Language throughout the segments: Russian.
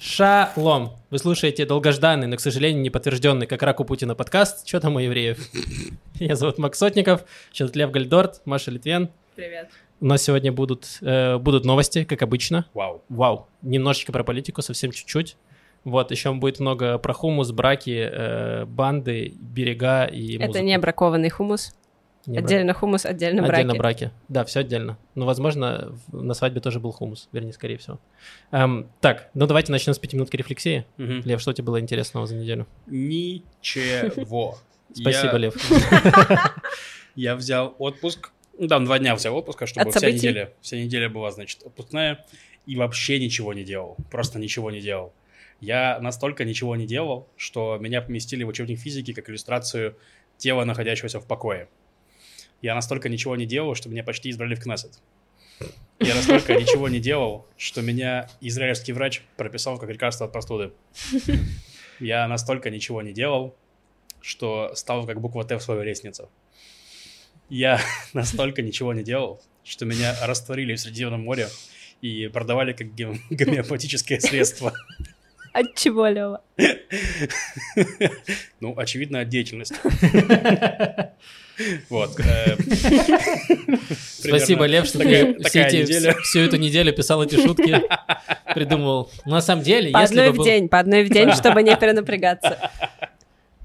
Шалом! Вы слушаете долгожданный, но, к сожалению, не подтвержденный, как рак у Путина подкаст «Что там у евреев?». Меня зовут Макс Сотников, сейчас Лев Гальдорт, Маша Литвен. Привет. У нас сегодня будут, э, будут новости, как обычно. Вау. Вау. Немножечко про политику, совсем чуть-чуть. Вот, еще будет много про хумус, браки, э, банды, берега и Это музыку. не бракованный хумус. Не отдельно хумус, отдельно браки. Отдельно браки. Да, все отдельно. Но, возможно, в- на свадьбе тоже был хумус, вернее, скорее всего. Эм, так, ну давайте начнем с пятиминутки рефлексии. Мгм. Лев, что у тебя было интересного за неделю? Ничего. Спасибо, Лев. Я взял отпуск. Ну, да, два дня взял отпуска, чтобы вся неделя, вся неделя была, значит, отпускная. И вообще ничего не делал. Просто ничего не делал. Я настолько ничего не делал, что меня поместили в учебник физики как иллюстрацию тела, находящегося в покое. Я настолько ничего не делал, что меня почти избрали в Кнессет. Я настолько ничего не делал, что меня израильский врач прописал как лекарство от простуды. Я настолько ничего не делал, что стал как буква Т в своей лестнице. Я настолько ничего не делал, что меня растворили в Средиземном море и продавали как гем- гомеопатическое средство. От чего, Лева? Ну, очевидно, от деятельности. Вот. э, Спасибо, примерно Лев, что ты всю эту неделю писал эти шутки, придумывал. Ну, на самом деле, По если одной бы в день, по одной в день, чтобы не перенапрягаться.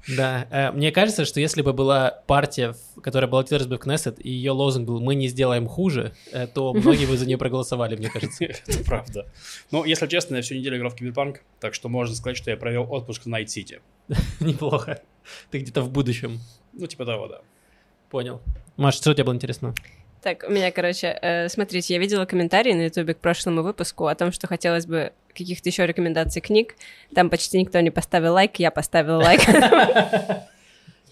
Да, э, мне кажется, что если бы была партия, в- которая баллотировалась бы в Кнессет, и ее лозунг был «Мы не сделаем хуже», э, то многие бы за нее проголосовали, мне кажется. Это правда. Но, если честно, я всю неделю играл в Киберпанк, так что можно сказать, что я провел отпуск в Night City. Неплохо. Ты где-то в будущем. Ну, типа того, да. Понял. Маш, что у тебя было интересно? Так, у меня, короче, э, смотрите, я видела комментарии на ютубе к прошлому выпуску о том, что хотелось бы каких-то еще рекомендаций книг. Там почти никто не поставил лайк, я поставила лайк.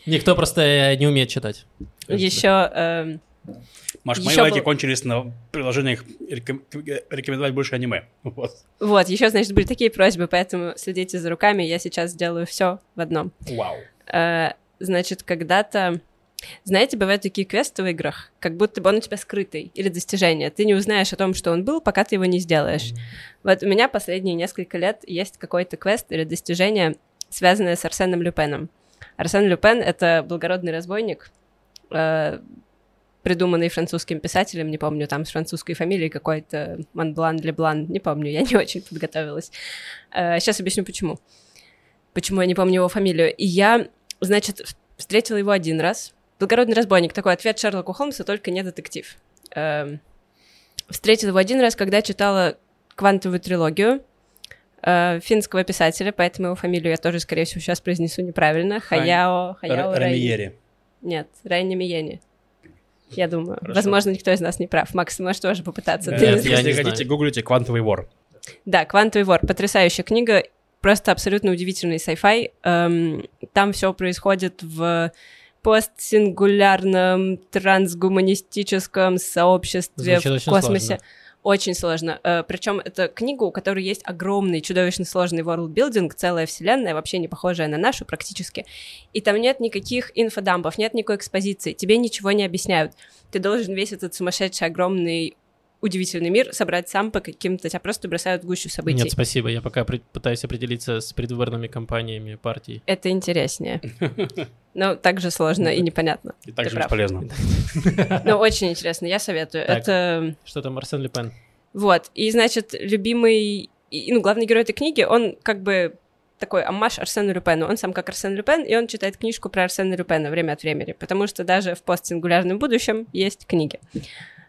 Никто просто э, не умеет читать. Еще эм, Маш, мои лайки был- кончились на приложениях реком- рекомендовать больше аниме. Вот. вот, еще, значит, были такие просьбы, поэтому следите за руками, я сейчас сделаю все в одном. Вау. Э, значит, когда-то... Знаете, бывают такие квесты в играх, как будто бы он у тебя скрытый, или достижение. Ты не узнаешь о том, что он был, пока ты его не сделаешь. Вот у меня последние несколько лет есть какой-то квест или достижение, связанное с Арсеном Люпеном. Арсен Люпен — это благородный разбойник, э, придуманный французским писателем, не помню, там с французской фамилией какой-то Монблан, Леблан, не помню, я не очень подготовилась. сейчас объясню, почему. Почему я не помню его фамилию. И я, значит, встретила его один раз. Благородный разбойник, такой ответ Шерлоку Холмса, только не детектив. Эм, встретила его один раз, когда читала квантовую трилогию э, финского писателя, поэтому его фамилию я тоже, скорее всего, сейчас произнесу неправильно. Хаяо... Хаяо Р- Рамиери. Нет, Райни Миени. Я думаю. Хорошо. Возможно, никто из нас не прав. Макс, ты можешь тоже попытаться. Э, Ты не я. Если не хотите, знаю. гуглите «Квантовый вор». Да, «Квантовый вор» — потрясающая книга, просто абсолютно удивительный sci-fi. Эм, там все происходит в постсингулярном трансгуманистическом сообществе Звучит в космосе. сложно. Очень сложно. Причем это книга, у которой есть огромный, чудовищно сложный world-building, целая вселенная, вообще не похожая на нашу практически. И там нет никаких инфодампов, нет никакой экспозиции, тебе ничего не объясняют. Ты должен весь этот сумасшедший, огромный, удивительный мир собрать сам по каким-то... Тебя просто бросают в гущу событий. Нет, спасибо. Я пока при- пытаюсь определиться с предвыборными кампаниями партий. Это интереснее. Но также сложно и непонятно. И также бесполезно. Но очень интересно, я советую. Это... Что там Арсен Люпен? Вот. И, значит, любимый... Ну, главный герой этой книги, он как бы такой аммаж Арсену Люпену. Он сам как Арсен Люпен, и он читает книжку про Арсена Люпена время от времени, потому что даже в постсингулярном будущем есть книги.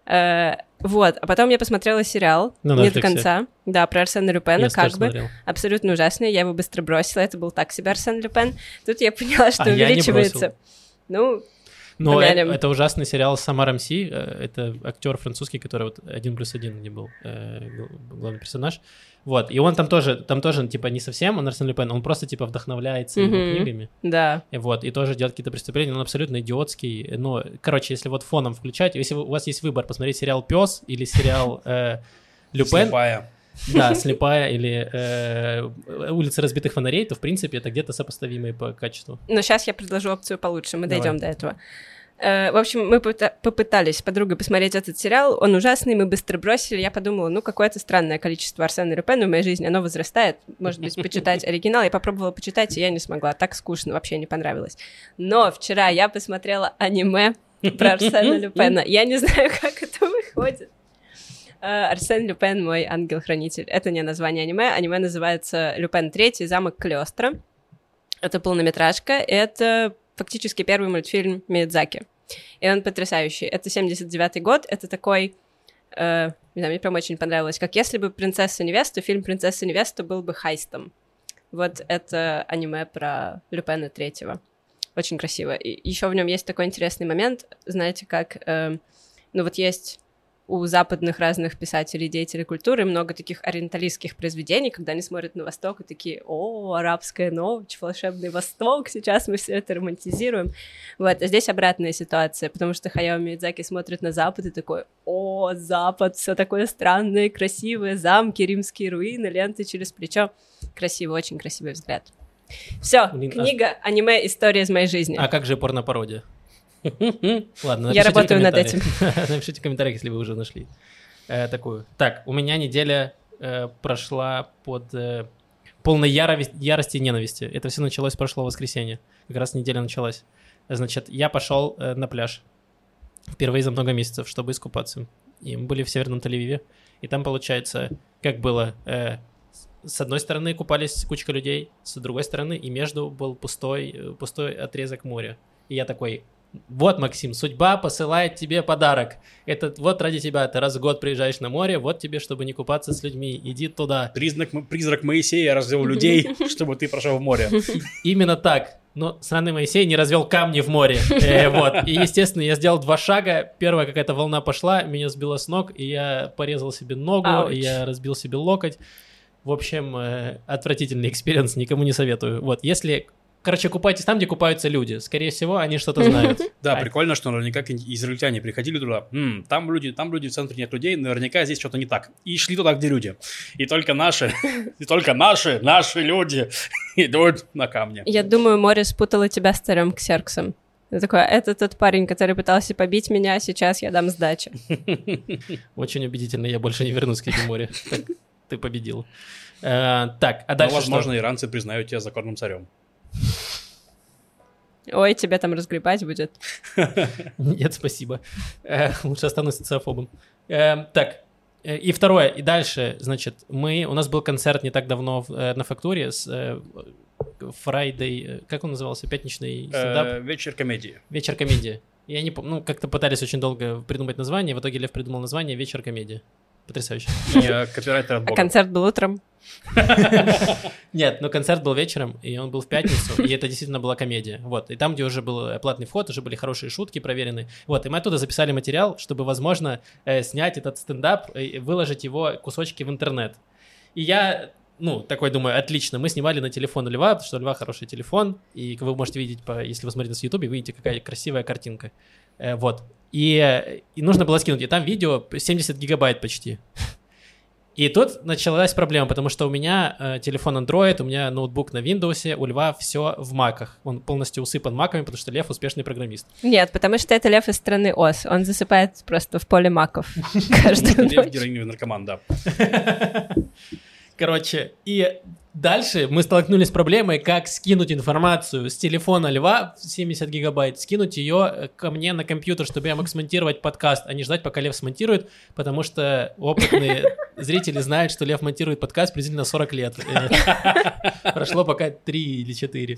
Э, вот, а потом я посмотрела сериал На не до конца, да, про Арсена Люпена, Я Ну, как бы, смотрел. абсолютно ужасный, я его быстро бросила, это был так себе Арсен Люпен. Тут я поняла, что А я не увеличивается. Ну, Но э- Помянем. это, ужасный сериал Самар МС. э, Это актер французский, который вот один плюс один где был э, гл- главный персонаж. Вот. И он там тоже, там тоже, типа, не совсем он Арсен Люпен, он просто, типа, вдохновляется его Мгм. книгами. да. И Вот, и тоже делает какие-то преступления, он абсолютно идиотский. Ну, короче, если вот фоном включать, если у вас есть выбор посмотреть сериал Пес или сериал э, Люпен, Слепая. Да, слепая или э, улица разбитых фонарей, то в принципе это где-то сопоставимые по качеству. Но сейчас я предложу опцию получше, мы Давай. дойдем до этого. Э, В общем, мы попыта- попытались с подругой посмотреть этот сериал, он ужасный, мы быстро бросили, я подумала, ну, какое-то странное количество Арсена Люпена в моей жизни, оно возрастает, может быть, почитать оригинал, я попробовала почитать, и я не смогла, так скучно, вообще не понравилось. Но вчера я посмотрела аниме про Арсена Люпена, я не знаю, как это выходит. Э, Арсен Люпен, мой ангел-хранитель. Это не название аниме. Аниме называется «Люпен III. Замок Калиостро». Это полнометражка. Это фактически первый мультфильм Миядзаки. И он потрясающий. Это 79-й год. Это такой... э, не знаю, мне прям очень понравилось. Как если бы «Принцесса невеста», фильм «Принцесса невеста» был бы хайстом. Вот это аниме про Люпена третьего. Очень красиво. И еще в нем есть такой интересный момент. Знаете, как... э, ну вот есть у западных разных писателей, деятелей культуры много таких ориенталистских произведений, когда они смотрят на Восток и такие, о, арабская ночь, волшебный Восток, сейчас мы все это романтизируем. Вот, а здесь обратная ситуация, потому что Хаяо Миядзаки смотрит на Запад и такой, о, Запад, все такое странное, красивое, замки, римские руины, ленты через плечо. Красивый, очень красивый взгляд. Все, а- книга, аниме, история из моей жизни. А как же порно-пародия? Ладно, Я работаю над комментариях. Напишите в комментариях, если вы уже нашли э, такую. Так, у меня неделя э, прошла под э, полной ярости и ненависти. Это все началось с прошлого воскресенья. Как раз неделя началась. Значит, я пошел на пляж впервые за много месяцев, чтобы искупаться. И мы были в Северном Тель-Авиве. И там, получается, как было... э, с одной стороны купались кучка людей, с другой стороны и между был пустой, пустой отрезок моря. И я такой, вот, Максим, судьба посылает тебе подарок. Это вот ради тебя, ты раз в год приезжаешь на море, вот тебе, чтобы не купаться с людьми, иди туда. Признак, призрак Моисея развел людей, чтобы ты прошел в море. Именно так. Но сраный Моисей не развел камни в море. Э, вот. И, естественно, я сделал два шага. Первая какая-то волна пошла, меня сбила с ног, и я порезал себе ногу, Ауч. и я разбил себе локоть. В общем, э, отвратительный experience, никому не советую. Вот, если... Короче, купайтесь там, где купаются люди. Скорее всего, они что-то знают. Да, прикольно, что наверняка израильтяне приходили туда. «М, там люди, там люди, в центре нет людей, наверняка здесь что-то не так. И шли туда, где люди. И только наши, и только наши, наши люди идут на камни. Я думаю, море спутало тебя с царем Ксерксом. Ты такой, это тот парень, который пытался побить меня, сейчас я дам сдачи. Очень убедительно, я больше не вернусь к этому море. Так, ты победил. Э, Так, а Но, дальше возможно, иранцы признают тебя законным царем. Ой, тебя там разгребать будет. Нет, спасибо. Э, Лучше останусь социофобом. Э, Так, э, и второе, и дальше, значит, мы, у нас был концерт не так давно на фактуре с Friday, как он назывался, пятничный стендап? Вечер комедии. Вечер комедии. И они, ну, как-то пытались очень долго придумать название, в итоге Лев придумал название Вечер комедии. Потрясающе. И э, копирайтер от А Бога. концерт был утром. Нет, но концерт был вечером, и он был в пятницу, и это действительно была комедия. Вот, и там, где уже был э, платный вход, уже были хорошие шутки проверены. Вот, и мы оттуда записали материал, чтобы, возможно, э, снять этот стендап и выложить его кусочки в интернет. И я, ну, такой думаю, отлично, мы снимали на телефон у Льва, потому что у Льва хороший телефон, и вы можете видеть, по, если вы смотрите нас в Ютубе, видите, какая красивая картинка. Э, вот. И, и нужно было скинуть, и там видео 70 гигабайт почти. И тут началась проблема, потому что у меня э, телефон Android, у меня ноутбук на Windows, у Льва все в маках. Он полностью усыпан маками, потому что Лев успешный программист. Нет, потому что это лев из страны Оз. Он засыпает просто в поле маков каждую Лев ночь. героиновый наркоман, да. Короче, и дальше мы столкнулись с проблемой, как скинуть информацию с телефона Льва, 70 гигабайт, скинуть ее ко мне на компьютер, чтобы я мог смонтировать подкаст, а не ждать, пока Лев смонтирует, потому что опытные зрители знают, что Лев монтирует подкаст приблизительно 40 лет. Э, Прошло пока 3 или 4.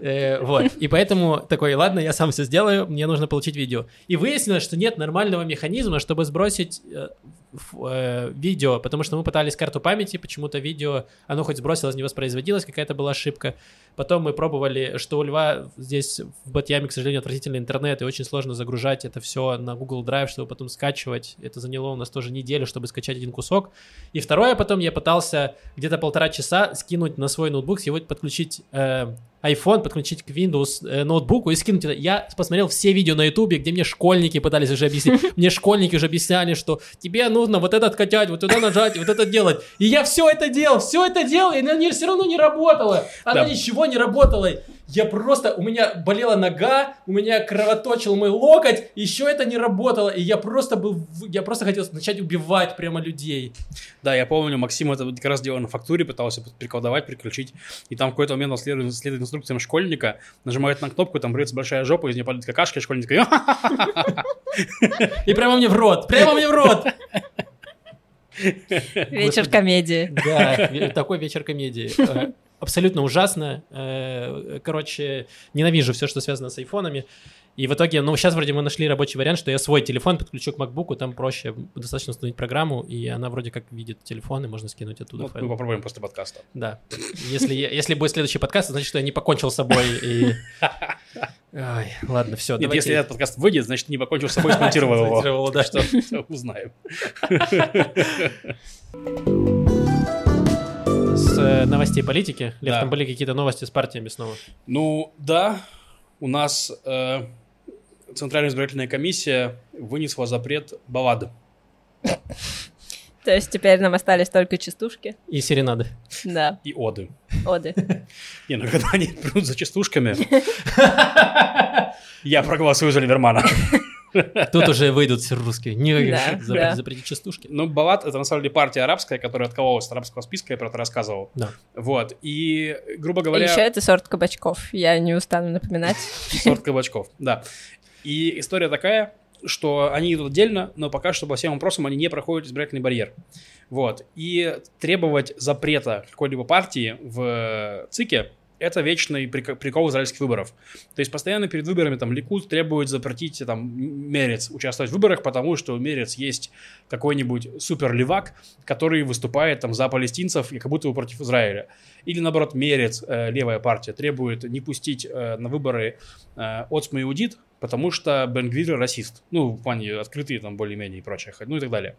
Э, Вот. И поэтому такой, ладно, я сам все сделаю, мне нужно получить видео. И выяснилось, что нет нормального механизма, чтобы сбросить э, видео, потому что мы пытались карту памяти, почему-то видео, оно хоть сбросилось, не воспроизводилось, какая-то была ошибка. Потом мы пробовали, что у Льва здесь в Батьяме, к сожалению, отвратительный интернет, и очень сложно загружать это все на Google Drive, чтобы потом скачивать. Это заняло у нас тоже неделю, чтобы скачать один кусок. И второе, потом я пытался где-то полтора часа скинуть на свой ноутбук, его подключить э, iPhone, подключить к Windows э, ноутбуку и скинуть это. Я посмотрел все видео на YouTube, где мне школьники пытались уже объяснить. Мне школьники уже объясняли, что тебе нужно вот это откачать, вот туда нажать, вот это делать. И я все это делал, все это делал, и оно все равно не работало. Оно Да. ничего не работало. Я просто, у меня болела нога, у меня кровоточил мой локоть, еще это не работало, и я просто был, я просто хотел начать убивать прямо людей. Да, я помню, Максим это как раз делал на фактуре, пытался приколдовать, приключить. И там в какой-то момент он следует, следует инструкциям школьника, нажимает на кнопку, там брется большая жопа, из нее падает какашка, и школьник И прямо мне в рот, прямо мне в рот. Вечер комедии. Да, такой вечер комедии. Абсолютно ужасно. Э, Короче, ненавижу все, что связано с айфонами. И в итоге, ну, сейчас вроде мы нашли рабочий вариант, что я свой телефон подключу к MacBook, там проще достаточно установить программу, и она вроде как видит телефон, и можно скинуть оттуда Вот файл. мы попробуем после подкаста. Да. Если, если будет следующий подкаст, значит, что я не покончил с собой. И... Ай, ладно, все. Нет, если этот подкаст выйдет, значит, не покончил с собой, смонтировал его. Смонтировал, да. Что узнаем. Э, новостей политики. Лев, Да. там были какие-то новости с партиями снова. Ну, да, у нас э, Центральная избирательная комиссия вынесла запрет баллады. То есть теперь нам остались только частушки. И серенады. Да, и оды. оды. Не, ну когда они придут за частушками, я проголосую за Либермана. Тут уже выйдут все русские. Не Да, запретить, частушки. Ну, Балат — это на самом деле партия арабская, которая откололась от арабского списка, я про это рассказывал. Да. Вот, и, грубо И говоря... еще это сорт кабачков. Я не устану напоминать. Сорт кабачков, да. И история такая, что они идут отдельно, но пока что по всем вопросам они не проходят избирательный барьер. Вот. И требовать запрета какой-либо партии в ЦИКе это вечный прик- прикол израильских выборов. То есть постоянно перед выборами там Ликуд требует запретить там Мерец участвовать в выборах, потому что у Мерец есть какой-нибудь супер левак, который выступает там за палестинцев и как будто бы против Израиля. Или наоборот Мерец, э, левая партия, требует не пустить э, на выборы э, Оцма Иудит, потому что Бенгвир расист. Ну, в плане открытые там более-менее и прочее, ну и так далее.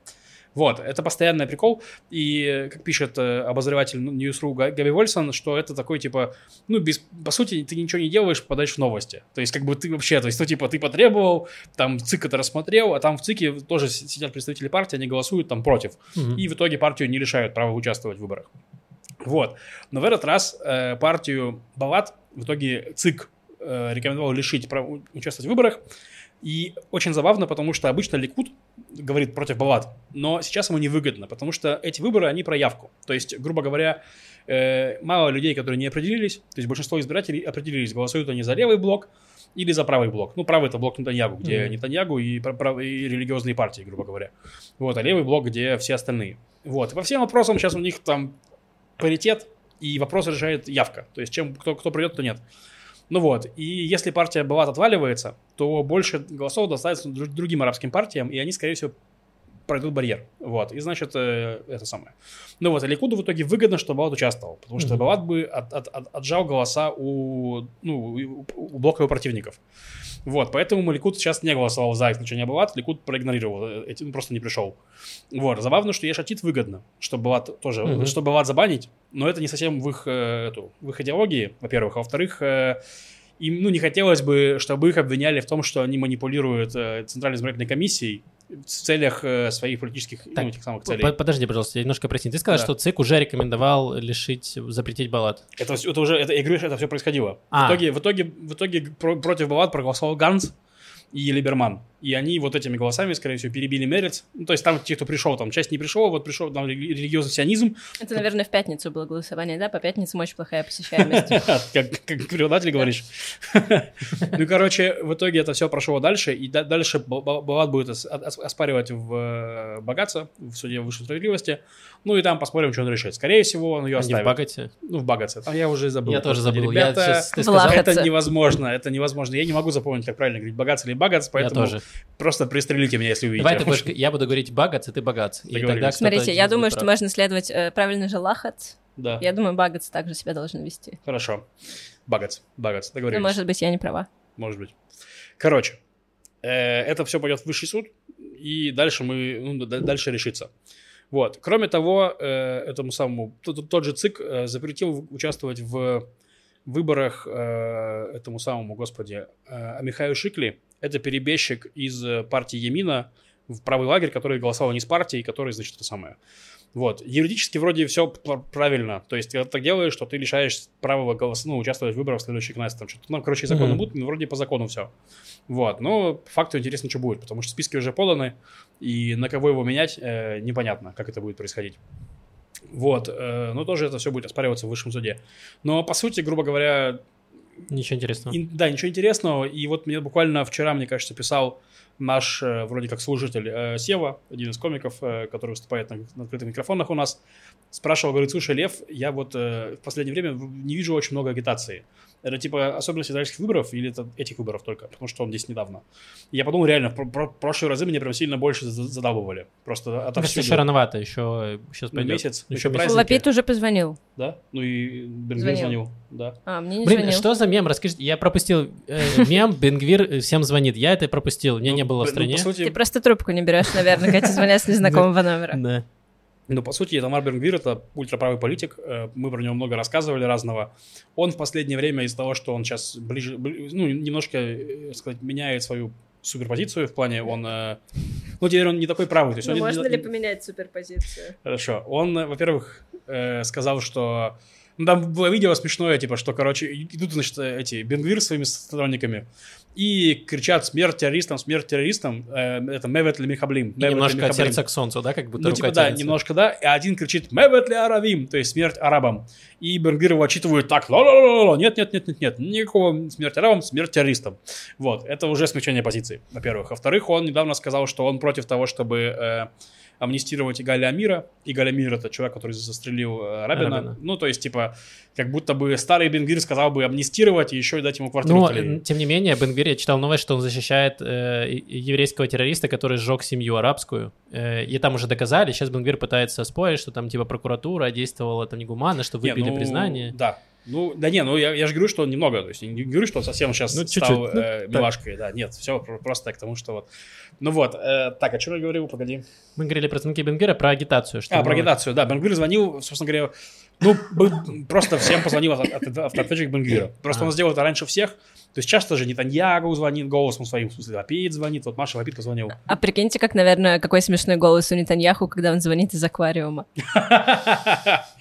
Вот, это постоянный прикол, и, как пишет э, обозреватель Га- Габи Вольсон, что это такой, типа, ну, без, по сути, ты ничего не делаешь, попадаешь в новости. То есть, как бы ты вообще, то есть, ну, типа, ты потребовал, там, ЦИК это рассмотрел, а там в ЦИКе тоже сидят представители партии, они голосуют там против. Мгм. И в итоге партию не лишают права участвовать в выборах. Вот. Но в этот раз э, партию Балат в итоге ЦИК э, рекомендовал лишить права участвовать в выборах. И очень забавно, потому что обычно Ликут говорит против Балат, но сейчас ему невыгодно, потому что эти выборы, они про явку. То есть, грубо говоря, э, мало людей, которые не определились, то есть большинство избирателей определились, голосуют они за левый блок или за правый блок. Ну, правый это блок Нетаньягу, где Мгм. Нетаньягу и, прав- и религиозные партии, грубо говоря. Вот, а левый блок, где все остальные. Вот, и по всем вопросам сейчас у них там паритет, и вопрос решает явка. То есть, чем кто, кто придет, кто нет. Ну вот, и если партия Балат отваливается, то больше голосов достанется дру- другим арабским партиям, и они, скорее всего, пройдут барьер. Вот, и значит, э, это самое. Ну вот, а Ликуду в итоге выгодно, что Балат участвовал, потому что Мгм. Балат бы от- от- от- отжал голоса у, ну, у, у блока его противников. Вот, поэтому Ликуд сейчас не голосовал за исключение Балат, Ликуд проигнорировал, э, эти, ну, просто не пришел. Вот, забавно, что Ешатит выгодно, что Балат тоже, Мгм. что Балат забанить, но это не совсем в их, э, эту, в их идеологии, во-первых, а во-вторых, э, им, ну, не хотелось бы, чтобы их обвиняли в том, что они манипулируют э, Центральной избирательной комиссией в целях э, своих политических, Так, ну, этих самых целей. Подожди, пожалуйста, я немножко проясню. Ты сказал, Да. что ЦИК уже рекомендовал лишить, запретить баллад. Это, это уже, это, я говорю, что это все происходило. А. В итоге, в итоге, в итоге про- против Балат проголосовал Ганс и Либерман. И они вот этими голосами, скорее всего, перебили Мерец. Ну, то есть там те, кто пришел, там часть не пришел, вот пришел там рели- религиозный сионизм, Это, наверное, в пятницу было голосование, да? По пятницам очень плохая посещаемость. как, преподаватель говоришь. Ну, короче, в итоге это все прошло дальше, и да- дальше Ба- Ба- Балат будет ос- ос- оспаривать в э, богатство, в суде высшей справедливости. Ну, и там посмотрим, что он решит. Скорее всего, он ее Они в оставит. Багате. Ну, в Багаце. Там я уже забыл. Я тоже забыл. Я Ребята, Лахаце. это невозможно, это невозможно. Я не могу запомнить, как правильно говорить, Багац или Багац, я поэтому тоже. Просто пристрелите меня, если увидите. Давай ты будешь, я буду говорить багац, и ты богац. И тогда Смотрите, я думаю, что прав. можно следовать, э, правильно же лахац. Да, Я думаю, багац также себя должен вести. хорошо. Багац, Багац, договорились. может быть, я не права. Может быть. Короче, э, это все пойдет в высший суд, и дальше мы, ну, дальше решится. Вот. Кроме того, э, этому самому, тот, тот же ЦИК э, запретил участвовать в выборах э, этому самому, господи, э, Михаю Шикли. Это перебежчик из э, партии Емина в правый лагерь, который голосовал не с партией, который, значит, это самое, Вот. Юридически вроде все правильно. То есть, когда ты так делаешь, что ты лишаешь права голоса, ну, участвовать в выборах в следующий князь. Там что-то, ну, короче, законы Мгм. будут, но вроде по закону все. Вот. Но по факту интересно, что будет, потому что списки уже поданы, и на кого его менять, э, непонятно, как это будет происходить. Вот. э, но тоже это все будет оспариваться в высшем суде. Но, по сути, грубо говоря, Ничего интересного. и- да, ничего интересного. И вот мне буквально вчера, мне кажется, писал наш э, вроде как служитель э, Сева, один из комиков, э, который выступает на, на открытых микрофонах у нас, спрашивал, говорит, слушай, Лев, я вот э, в последнее время не вижу очень много агитации. Это типа особенность израильских выборов или это этих выборов только? Потому что он здесь недавно. И я подумал, реально, в про- про- прошлые разы меня прям сильно больше за- задалбывали. Просто отовсюду. еще рановато, еще сейчас Ну, пойдет. месяц, Еще еще месяц. праздники. Лапид уже позвонил. Да? Ну и Бенгвир Звонил. звонил. Да. А, мне не Блин, звонил. что за мем? Расскажите. Я пропустил э, мем, Бенгвир э, всем звонит. Я это пропустил. Меня Ну, не было в ну, стране. по сути, Ты просто трубку не берешь, наверное, когда тебе звонят с незнакомого номера. Да. Ну, по сути, Тамар Бенгвир — это ультраправый политик. э, Мы про него много рассказывали разного. Он в последнее время из-за того, что он сейчас ближе, бли- ну, немножко, э, сказать, меняет свою суперпозицию в плане, он, э, ну, теперь он не такой правый. То есть он Ну, не- можно не- ли поменять суперпозицию? Хорошо. Он, во-первых, сказал, что... Ну, там было видео смешное, типа, что, короче, идут, значит, эти Бенгвир своими сторонниками и кричат «Смерть террористам! Смерть террористам!» э, Это «Мевет ли Михаблим!» И «Мевет ли немножко от Михаблим». сердца к солнцу, да, как будто Ну, типа, да, тянется. немножко, да. И один кричит «Мевет ли Аравим!» То есть смерть арабам. И Бенгвир его отчитывают так «Ла-ла-ла-ла-ла! Нет, нет, нет, нет, нет. Никакого смерть арабам, смерть террористам. Вот. Это уже смягчение позиции, во-первых. Во-вторых, он недавно сказал, что он против того, чтобы э, амнистировать Игаля Амира. Игаль Амир — это человек, который застрелил э, Рабина. Рабина. Ну, то есть, типа, как будто бы старый Бенгвир сказал бы амнистировать и еще и дать ему квартиру Ну, в Тель-Авиве. э, тем не менее, Бенгвир, я читал новость, что он защищает э, еврейского террориста, который сжег семью арабскую. Э, и там уже доказали, сейчас Бенгвир пытается спорить, что там типа прокуратура действовала там негуманно, что Не, выбили ну, признание. Да. Ну, да не, ну я, я же говорю, что немного, то есть не говорю, что он совсем сейчас Ну, чуть-чуть, стал ну, э, так. милашкой, да, нет, все просто к тому, что вот. Ну вот, э, так, о чем я говорил, погоди. Мы говорили про звонки Бенгвира, про агитацию. Что А, про агитацию, да, Бенгвир звонил, собственно говоря, ну, просто всем позвонил авто- авто- автоответчик Бенгвира. Просто он сделал это раньше всех, то есть часто же Нетаньягу звонит голосом своим, в смысле, Лапид звонит, вот Маша Лапид позвонил. А прикиньте, как, наверное, какой смешной голос у Нетаньяху, когда он звонит из аквариума.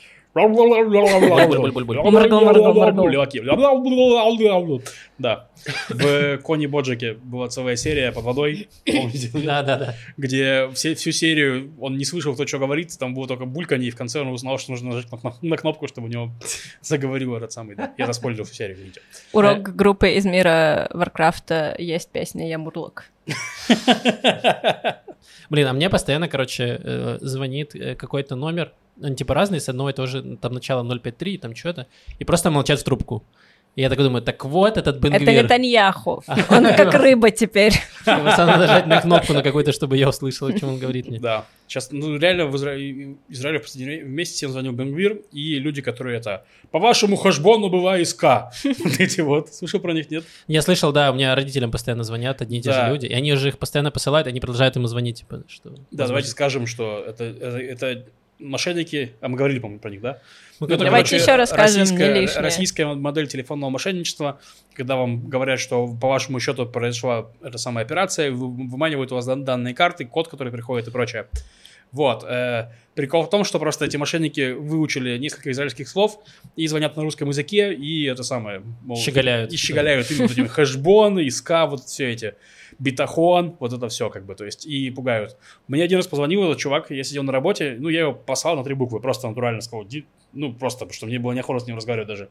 Да. В Кони Боджеке была целая серия под водой, помните? Да, да, да. где все, всю серию он не слышал, кто что говорит, там было только бульканье, и в конце он узнал, что нужно нажать на, кноп- на кнопку, чтобы у него заговорил этот самый, да. Я заспойлерил всю серию. Урок группы из мира Варкрафта есть песня «Я Мурлок». Блин, а мне постоянно, короче, э, звонит э, какой-то номер, они типа разные, с одной тоже, там начало 053, там что-то, и просто молчат в трубку. И я такой думаю, так вот этот Это Бенгвир. Нетаньяху. Он как рыба теперь. Надо нажать на кнопку на какую-то, чтобы я услышал, о чем он говорит мне. Да. Сейчас, ну, реально в Израиле, Израиле в последнее время вместе всем звонил Бенгвир и люди, которые это по вашему хашбону бывает СК. Вот эти вот. Слышал про них, нет? Я слышал, да, у меня родителям постоянно звонят одни и те же люди, и они уже их постоянно посылают, они продолжают ему звонить, типа, что... Да, давайте скажем, что это, это, это мошенники, а мы говорили, по-моему, про них, да? Ну, это, Давайте короче, еще расскажем, не российская, лишнее. российская модель телефонного мошенничества, когда вам говорят, что по вашему счету произошла эта самая операция, вы- выманивают у вас дан- данные карты, код, который приходит и прочее. Вот. э, прикол в том, что просто эти мошенники выучили несколько израильских слов и звонят на русском языке, и это самое... мол, Щеголяют. И щеголяют вот хэшбон, иска, вот все эти, битахон, вот это все как бы, то есть, и пугают. Мне один раз позвонил этот чувак, я сидел на работе, ну, я его послал на три буквы, просто натурально сказал, ну, просто, потому что мне было неохота с ним разговаривать даже.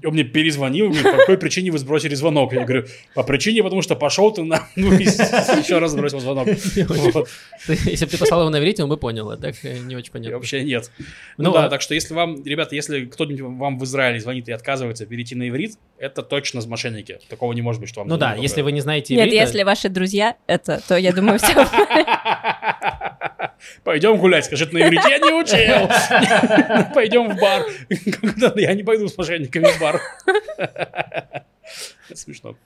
И он мне перезвонил, говорит, по какой причине вы сбросили звонок? Я говорю, по причине, потому что пошел ты на... Ну, и еще раз сбросил звонок. Если бы ты послал его на иврите, он бы понял, а так э, не очень понятно. Вообще нет. Ну, Ну да, так что если вам, ребята, если кто-нибудь вам в Израиле звонит и отказывается перейти на иврит, это точно мошенники. Такого не может быть, что вам Ну да, звонили если вы не знаете Нет, иврита... если ваши друзья это, то я думаю, все. Пойдем гулять, скажет на иврите, я не учил. Пойдем в бар. Я не пойду с мошенниками в бар. Смешно.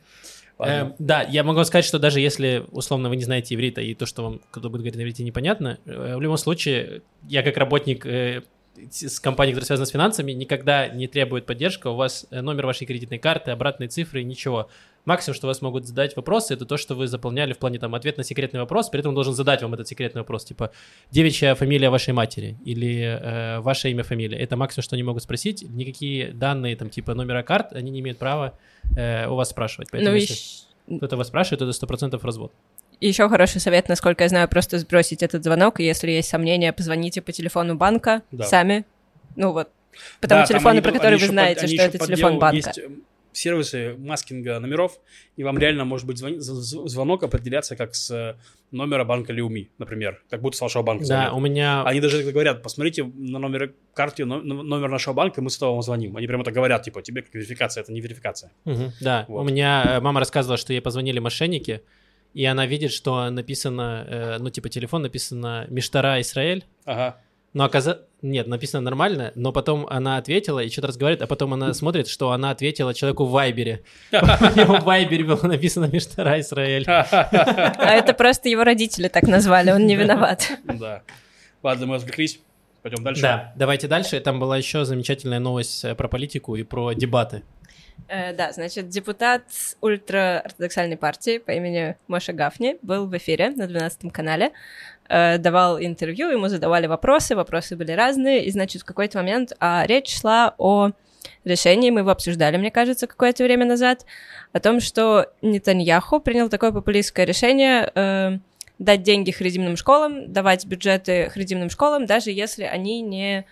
Э, Ладно. да, я могу сказать, что даже если, условно, вы не знаете иврита, и то, что вам кто будет говорить на иврите, непонятно, э, в любом случае, я как работник э, с компанией, которая связана с финансами, никогда не требует поддержка, у вас э, номер вашей кредитной карты, обратные цифры, ничего. Максимум, что вас могут задать вопросы, это то, что вы заполняли в плане там ответ на секретный вопрос, при этом он должен задать вам этот секретный вопрос, типа девичья фамилия вашей матери или э, ваше имя, фамилия. Это максимум, что они могут спросить. Никакие данные там типа номера карт они не имеют права э, у вас спрашивать. Поэтому Ну, если и кто-то вас спрашивает, то это 100% развод. Еще хороший совет, насколько я знаю, просто сбросить этот звонок, и если есть сомнения, позвоните по телефону банка Да. сами. Ну вот, по тому Да, они- про они который вы под- знаете, они что это под телефон делу банка. Есть э, сервисы маскинга номеров, и вам реально может быть звон- звонок определяться как с э, номера банка Леуми, например, как будто с вашего банка Да, звонят. у меня... Они даже говорят, посмотрите на номер но- номер нашего банка, и мы с этого вам звоним. Они прямо это говорят, типа, тебе как верификация, это не верификация. Мгм, да, Вот. у меня э, мама рассказывала, что ей позвонили мошенники, и она видит, что написано, э, ну, типа, телефон написано «Миштара Израиль», Ага. но оказалось... Нет, написано нормально, но потом она ответила и что-то разговаривает, а потом она смотрит, что она ответила человеку в Вайбере. У него в Вайбере было написано «Миштара Израиль». А это просто его родители так назвали, он не виноват. Да. Ладно, мы отвлеклись. Пойдем дальше. Да, давайте дальше. Там была еще замечательная новость э, про политику и про дебаты. Э, Да, значит, депутат ультраортодоксальной партии по имени Моша Гафни был в эфире на 12 канале, э, давал интервью, ему задавали вопросы, вопросы были разные, и, значит, в какой-то момент а, речь шла о решении, мы его обсуждали, мне кажется, какое-то время назад, о том, что Нетаньяху принял такое популистское решение э, дать деньги харидимным школам, давать бюджеты харидимным школам, даже если они не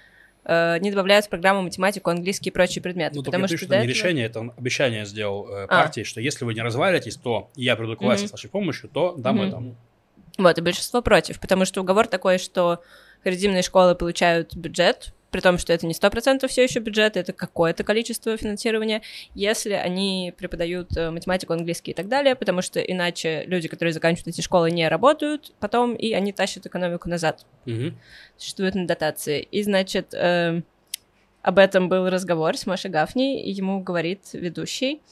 э, не добавляют в программу математику, английский и прочие предметы. Ну, потому что что не этого- решение, это он обещание сделал э, А. партии, что если вы не развалитесь, то я приду к власти Мгм. с вашей помощью, то дам Мгм. это. Вот, и большинство против, потому что уговор такой, что харидимные школы получают бюджет, при том, что это не 100% все еще бюджет, это какое-то количество финансирования, если они преподают э, математику, английский и так далее, потому что иначе люди, которые заканчивают эти школы, не работают потом, и они тащат экономику назад. Мгм. Существуют на дотации. И, значит, э, об этом был разговор с Машей Гафни, и ему говорит ведущий,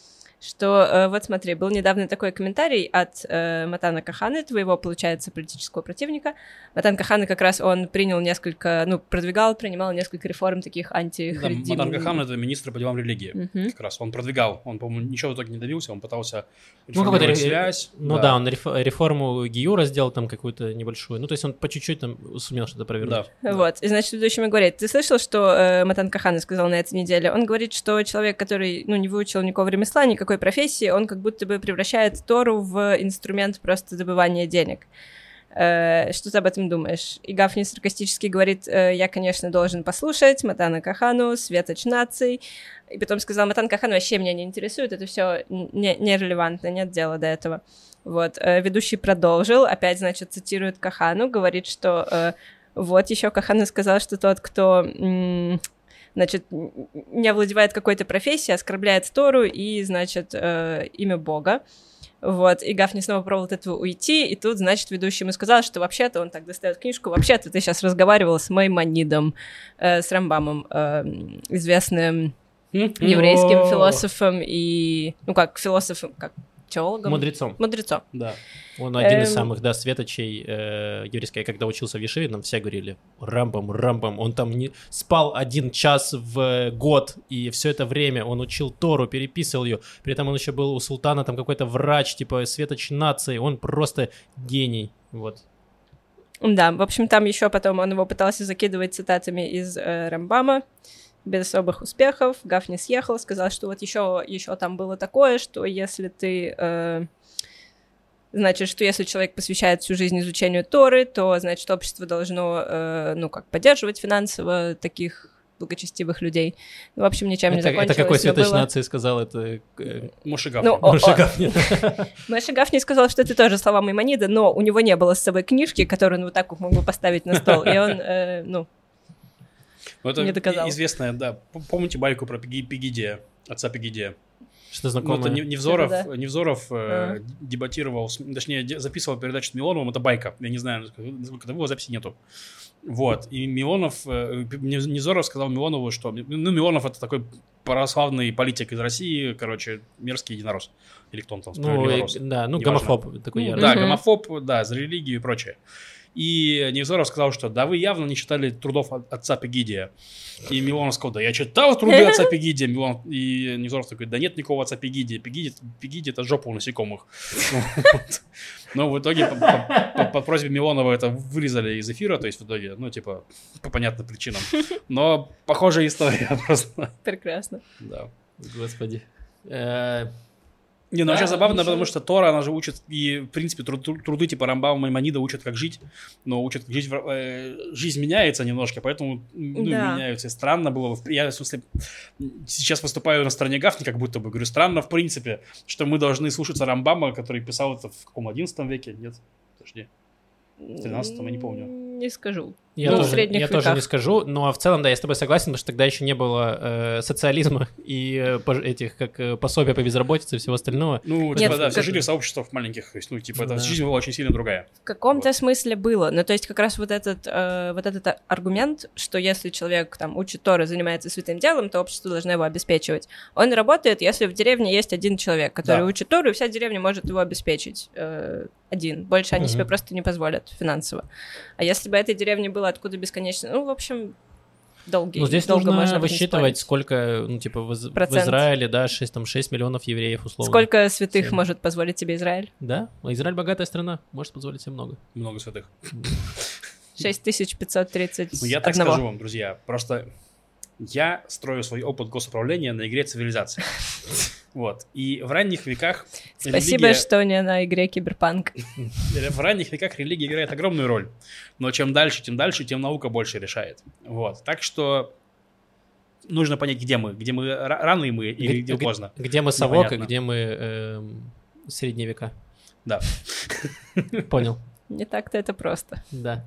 что э, вот смотри, был недавно такой комментарий от э, Матана Каханы, твоего, получается, политического противника. Матан Каханы как раз он принял несколько, ну, продвигал, принимал несколько реформ таких Да, антихаридим. Матан Кахан это министр по делам религии. Мгм. Как раз он продвигал. Он, по-моему, ничего в итоге не добился, он пытался Ну, какой-то связь. Ну да, он реф- реформу Гиюра сделал там какую-то небольшую. Ну, то есть он по чуть-чуть там сумел что-то провернуть. Да. Вот, и значит, ведущий говорит, ты слышал, что э, Матан Кахана сказал на этой неделе? Он говорит, что человек, который, ну, не выучил никакого ремесла, никакой профессии, он как будто бы превращает Тору в инструмент просто добывания денег. Э, что ты об этом думаешь? И Гафни саркастически говорит, «Э, я, конечно, должен послушать Матана Кахану, светоч наций. И потом сказал, Матан Кахан вообще меня не интересует, это все не, нерелевантно, нет дела до этого. Вот, э, ведущий продолжил, опять, значит, цитирует Кахану, говорит, что вот еще Кахана сказал, что тот, кто, значит, не овладевает какой-то профессией, оскорбляет Тору и, значит, э, имя Бога. Вот, и Гафни снова пробовал от этого уйти, и тут, значит, ведущий ему сказал, что вообще-то он так достает книжку, вообще-то ты сейчас разговаривал с Маймонидом, э, с Рамбамом, э, известным еврейским О, философом и, ну как, философом, как теологом? Мудрецом. Мудрецом. Да. Он один из Эм. самых, да, светочей э, еврейской. Я когда учился в Ешиве, нам все говорили, Рамбам, Рамбам. Он там не спал один час в год, и все это время он учил Тору, переписывал ее. При этом он еще был у султана там какой-то врач, типа светоч нации. Он просто гений. Вот. Да, в общем, там еще потом он его пытался закидывать цитатами из э, Рамбама, без особых успехов. Гафни съехал, сказал, что вот еще, еще там было такое, что если ты... э, Значит, что если человек посвящает всю жизнь изучению Торы, то, значит, общество должно, э, ну, как, поддерживать финансово таких благочестивых людей. Ну, в общем, ничем не Это, закончилось. это какой но светоч было- нации сказал? Это э, Мушигав. Ну, о- Моше о- Гафни. Маша Гафни сказал, что это тоже слова Маймонида, но у него не было с собой книжки, которую он вот так мог бы поставить на стол, и он, э, ну, Ну, это не доказал. известная, да. Помните байку про Пеги- Пегидия, отца Пегидия? Что Ну, знакомое. это Не- Невзоров, Да-да-да. Невзоров э, А. дебатировал, точнее, записывал передачу с Милоновым, это байка, я не знаю, насколько того записи нету. Вот, и Милонов, э, Невзоров сказал Милонову, что, ну, Милонов это такой православный политик из России, короче, мерзкий единорос. Или кто он там, Ну, и- да, ну, гомофоб такой Ну, ярый. Да, гомофоб, да, за религию и прочее. И Невзоров сказал, что да вы явно не читали трудов от- отца Пегидия. И Милонов сказал, да я читал труды отца Пегидия. Милонов... И Невзоров такой, да нет никакого отца Пегидия. Пегидий, Пегидий это жопа у насекомых. Вот. Но в итоге по, просьбе Милонова это вырезали из эфира, то есть в итоге, ну, типа, по понятным причинам. Но похожая история просто. Прекрасно. Да. Господи. Не, ну Да, вообще забавно, ничего. потому что Тора, она же учит, и, в принципе, тру- тру- труды типа Рамбама Маймонида учат, как жить, но учат, как жить, в- э, жизнь меняется немножко, поэтому, ну, Да. меняются. И странно было, бы, я, в смысле, сейчас выступаю на стороне Гафни, как будто бы, говорю, странно, в принципе, что мы должны слушаться Рамбама, который писал это в каком, 11 веке? Нет? Подожди. В 13-м, я не помню. Не скажу. Я, Ну, тоже, я тоже не скажу, но в целом, да, я с тобой согласен, потому что тогда еще не было э, социализма и э, этих, как э, пособия по безработице и всего остального. Ну, Нет, типа, да, как- все жили в сообществах маленьких, то есть, ну, типа, Да. жизнь была очень сильно другая. В каком-то Вот. смысле было. Ну, то есть как раз вот этот, э, вот этот аргумент, что если человек там учит Торы, занимается святым делом, то общество должно его обеспечивать. Он работает, если в деревне есть один человек, который Да. учит Тору, и вся деревня может его обеспечить. э, один. Больше они Мгм. себе просто не позволят финансово. А если бы этой деревне было откуда бесконечно... Ну, в общем, долгий. Ну, здесь долго нужно можно высчитывать, сколько, ну, типа, в, в. Израиле, да, 6, там, 6 миллионов евреев, условно. Сколько святых Семь. может позволить себе Израиль? Да, Израиль богатая страна, может позволить себе много. Много святых. 6530 Ну, я так скажу вам, друзья, просто я строю свой опыт госуправления на игре цивилизации. Вот. И в ранних веках Спасибо, религия- что не на игре Киберпанк. в ранних веках религия играет огромную роль. Но чем дальше, тем дальше, тем наука больше решает. Вот. Так что нужно понять, где мы. Где мы ра- рано и мы, или где Г- поздно. Где мы совок, а Непонятно. где мы эм, средние века. Да. Понял. Не так-то это просто. Да.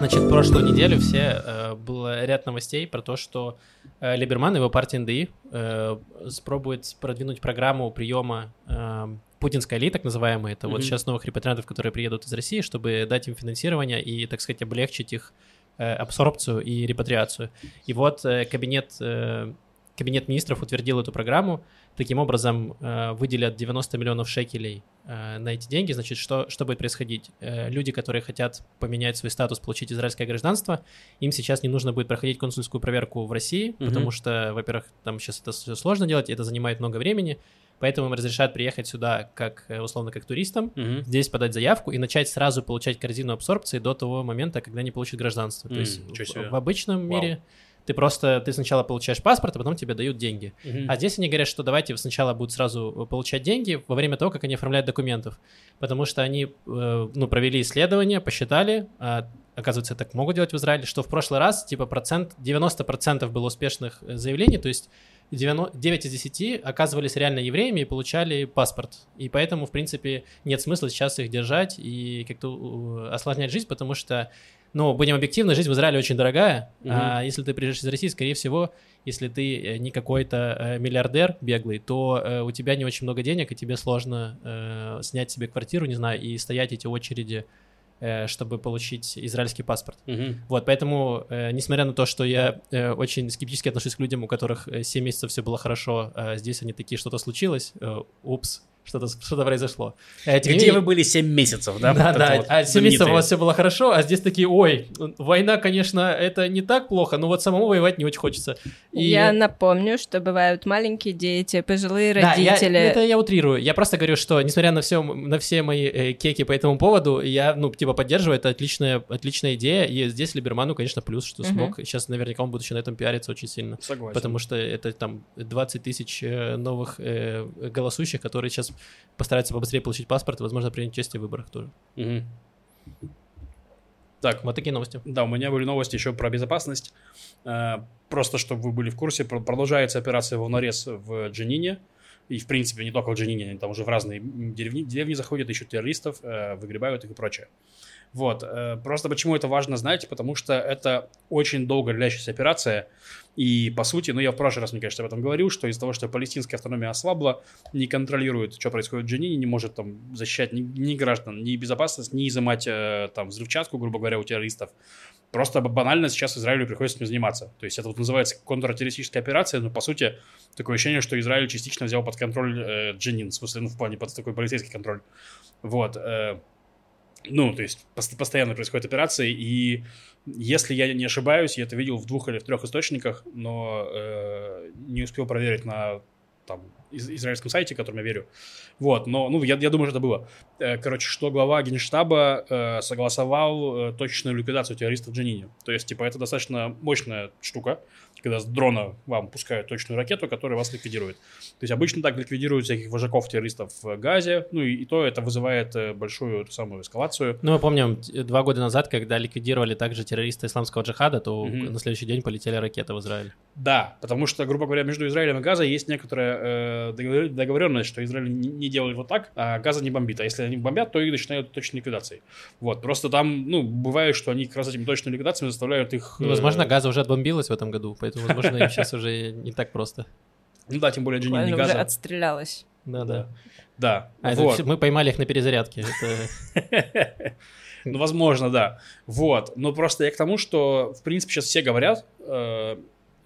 Значит, прошлую неделю все э, было ряд новостей про то, что э, Либерман и его партия НДИ э, спробует продвинуть программу приема э, путинской элиты, так называемой. Это вот Мгм. сейчас новых репатриантов, которые приедут из России, чтобы дать им финансирование и, так сказать, облегчить их э, абсорбцию и репатриацию. И вот э, кабинет, э, кабинет министров утвердил эту программу. Таким образом, э, выделят 90 миллионов шекелей э, на эти деньги. Значит, что, что будет происходить? Э, люди, которые хотят поменять свой статус, получить израильское гражданство, им сейчас не нужно будет проходить консульскую проверку в России, Мгм. потому что, во-первых, там сейчас это все сложно делать, это занимает много времени, поэтому им разрешают приехать сюда как, условно, как туристам, Мгм. здесь подать заявку и начать сразу получать корзину абсорбции до того момента, когда они получат гражданство. То есть в, в обычном Вау. мире ты просто, ты сначала получаешь паспорт, а потом тебе дают деньги. Мгм. А здесь они говорят, что давайте сначала будут сразу получать деньги во время того, как они оформляют документов. Потому что они э, ну, провели исследование, посчитали, а, оказывается, так могут делать в Израиле, что в прошлый раз типа процент, 90% было успешных э, заявлений, то есть 90 9 из 10 оказывались реально евреями и получали паспорт. И поэтому, в принципе, нет смысла сейчас их держать и как-то э, осложнять жизнь, потому что, ну, будем объективны, жизнь в Израиле очень дорогая. Мгм. А если ты приезжаешь из России, скорее всего, если ты э, не какой-то э, миллиардер беглый, то э, у тебя не очень много денег, и тебе сложно снять себе квартиру, не знаю, и стоять эти очереди, чтобы получить израильский паспорт. Мгм. Вот, поэтому, э, несмотря на то, что я э, очень скептически отношусь к людям, у которых э, 7 месяцев все было хорошо, а здесь они такие, что-то случилось, э, упс, что-то что произошло. Э, не Где вы были 7 месяцев, да? да, Вот да, вот а 7 месяцев у вас все было хорошо, а здесь такие, ой, война, конечно, это не так плохо, но вот самому воевать не очень хочется. И- Я напомню, что бывают маленькие дети, пожилые Да, я- родители. это я утрирую. Я просто говорю, что несмотря на все, на все мои э, кеки по этому поводу, я, ну, типа, поддерживаю, это отличная, отличная идея, и здесь Либерману, конечно, плюс, что смог. Сейчас наверняка он будет еще на этом пиариться очень сильно. Согласен. Потому что это там 20 тысяч э, новых э, голосующих, которые сейчас постараются побыстрее получить паспорт и, возможно, принять участие в выборах тоже. Мгм. Так, Вот такие новости. Да, у меня были новости еще про безопасность. Э, Просто, чтобы вы были в курсе, про- продолжается операция «Волнорез» в Дженине. И, в принципе, не только в Дженине, они там уже в разные деревни, деревни заходят, ищут террористов, э, выгребают их и прочее. Вот. э, Просто почему это важно знать, потому что это очень долго длящаяся операция. И, по сути, ну, я в прошлый раз, мне кажется, об этом говорил, что из-за того, что палестинская автономия ослабла, не контролирует, что происходит в Джанине, не может там защищать ни, ни граждан, ни безопасность, ни изымать э, там взрывчатку, грубо говоря, у террористов. Просто банально сейчас Израилю приходится этим заниматься. То есть это вот называется контртеррористическая операция, но по сути такое ощущение, что Израиль частично взял под контроль э, Джанин, в смысле, ну, в плане под такой полицейский контроль. Вот. э, ну, то есть пос- постоянно происходят операции, и если я не ошибаюсь, я это видел в двух или в трех источниках, но э, не успел проверить на там, из- израильском сайте, которому я верю. Вот, но, ну, я, я думаю, что это было. Э, короче, что глава генштаба э, согласовал э, точную ликвидацию террористов в Джанине. То есть, типа, это достаточно мощная штука, когда с дрона вам пускают точную ракету, которая вас ликвидирует. То есть, обычно так ликвидируют всяких вожаков террористов в Газе, ну, и, и то это вызывает э, большую эту самую эскалацию. Ну, мы помним, два года назад, когда ликвидировали также террориста исламского джихада, то Мгм. на следующий день полетели ракеты в Израиль. Да, потому что, грубо говоря, между Израилем и Газой есть некоторая э, договоренность, что Израиль не, делает вот так, а Газа не бомбит. А если они бомбят, то их начинают точной ликвидацией. Вот, просто там, ну, бывает, что они как раз этими точными ликвидациями заставляют их... Ну, э, возможно, Газа уже отбомбилась в этом году, поэтому, возможно, им сейчас уже не так просто. Ну да, тем более Джинни не Буквально уже Газа. отстрелялась. Да, да. Да, А, это вот. всё- мы поймали их на перезарядке. Это... Ну, возможно, да. Вот. Но просто я к тому, что, в принципе, сейчас все говорят, э,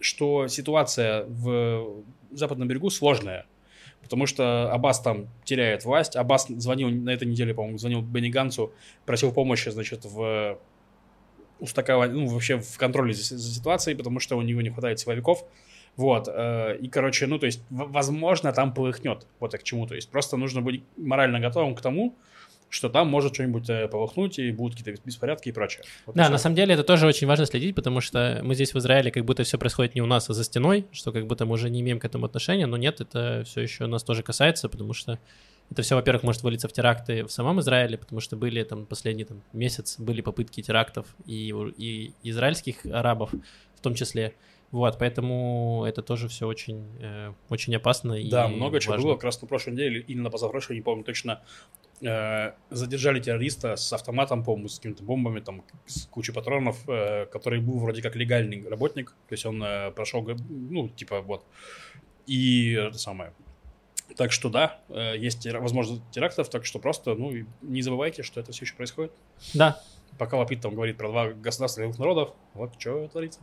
что ситуация в западном берегу сложная. Потому что Аббас там теряет власть. Аббас звонил на этой неделе, по-моему, звонил Бенни Гансу, просил помощи, значит, в устаковании, ну, вообще в контроле за, за ситуацией, потому что у него не хватает силовиков. Вот, э, и, короче, ну, то есть, возможно, там полыхнет, вот я к чему, то есть, просто нужно быть морально готовым к тому, что там может что-нибудь э, полыхнуть, и будут какие-то беспорядки и прочее. Вот и Да, на самом деле это тоже очень важно следить, потому что мы здесь в Израиле как будто все происходит не у нас, а за стеной, что как будто мы уже не имеем к этому отношения, но нет, это все еще нас тоже касается, потому что это все, во-первых, может вылиться в теракты в самом Израиле, потому что были там последний там, месяц были попытки терактов и, и израильских арабов в том числе. Вот, поэтому это тоже все очень, э, очень опасно. и Да, много чего важно. было. Как раз на прошлой неделе или на позапрошлой, не помню точно, э, задержали террориста с автоматом, по-моему, с какими-то бомбами, там, с кучей патронов, э, который был вроде как легальный работник. То есть он э, прошел, ну, типа, вот. И это самое. Так что да, э, есть возможность терактов, так что просто, ну, не забывайте, что это все еще происходит. Да, Пока Лапид там говорит про два двух народов, вот что творится.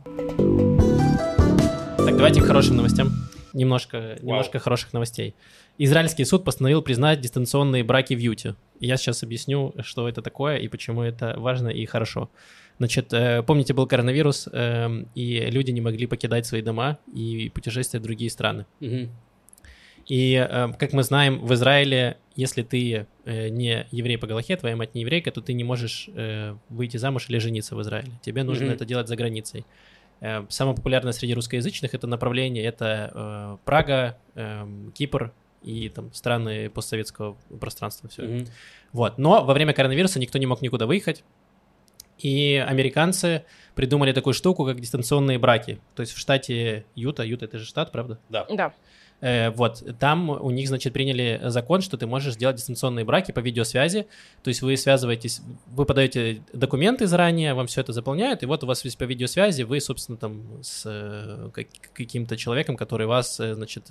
Так, давайте к хорошим новостям. Немножко, немножко хороших новостей. Израильский суд постановил признать дистанционные браки в Юте. Я сейчас объясню, что это такое и почему это важно и хорошо. Значит, э, помните, был коронавирус, эм, и люди не могли покидать свои дома и путешествовать в другие страны. И, э, как мы знаем, в Израиле, если ты э, не еврей по Галахе, твоя мать не еврейка, то ты не можешь э, выйти замуж или жениться в Израиле. Тебе нужно Мгм. это делать за границей. Э, Самое популярное среди русскоязычных это направление это э, Прага, эм, Кипр и там страны постсоветского пространства. Все. Мгм. Вот. Но во время коронавируса никто не мог никуда выехать. И американцы придумали такую штуку, как дистанционные браки. То есть в штате Юта, Юта это же штат, правда? Да. Да. Э, вот, там у них, значит, приняли закон, что ты можешь сделать дистанционные браки по видеосвязи, то есть вы связываетесь, вы подаете документы заранее, вам все это заполняют, и вот у вас есть по видеосвязи, вы, собственно, там с э, как- каким-то человеком, который вас, э, значит,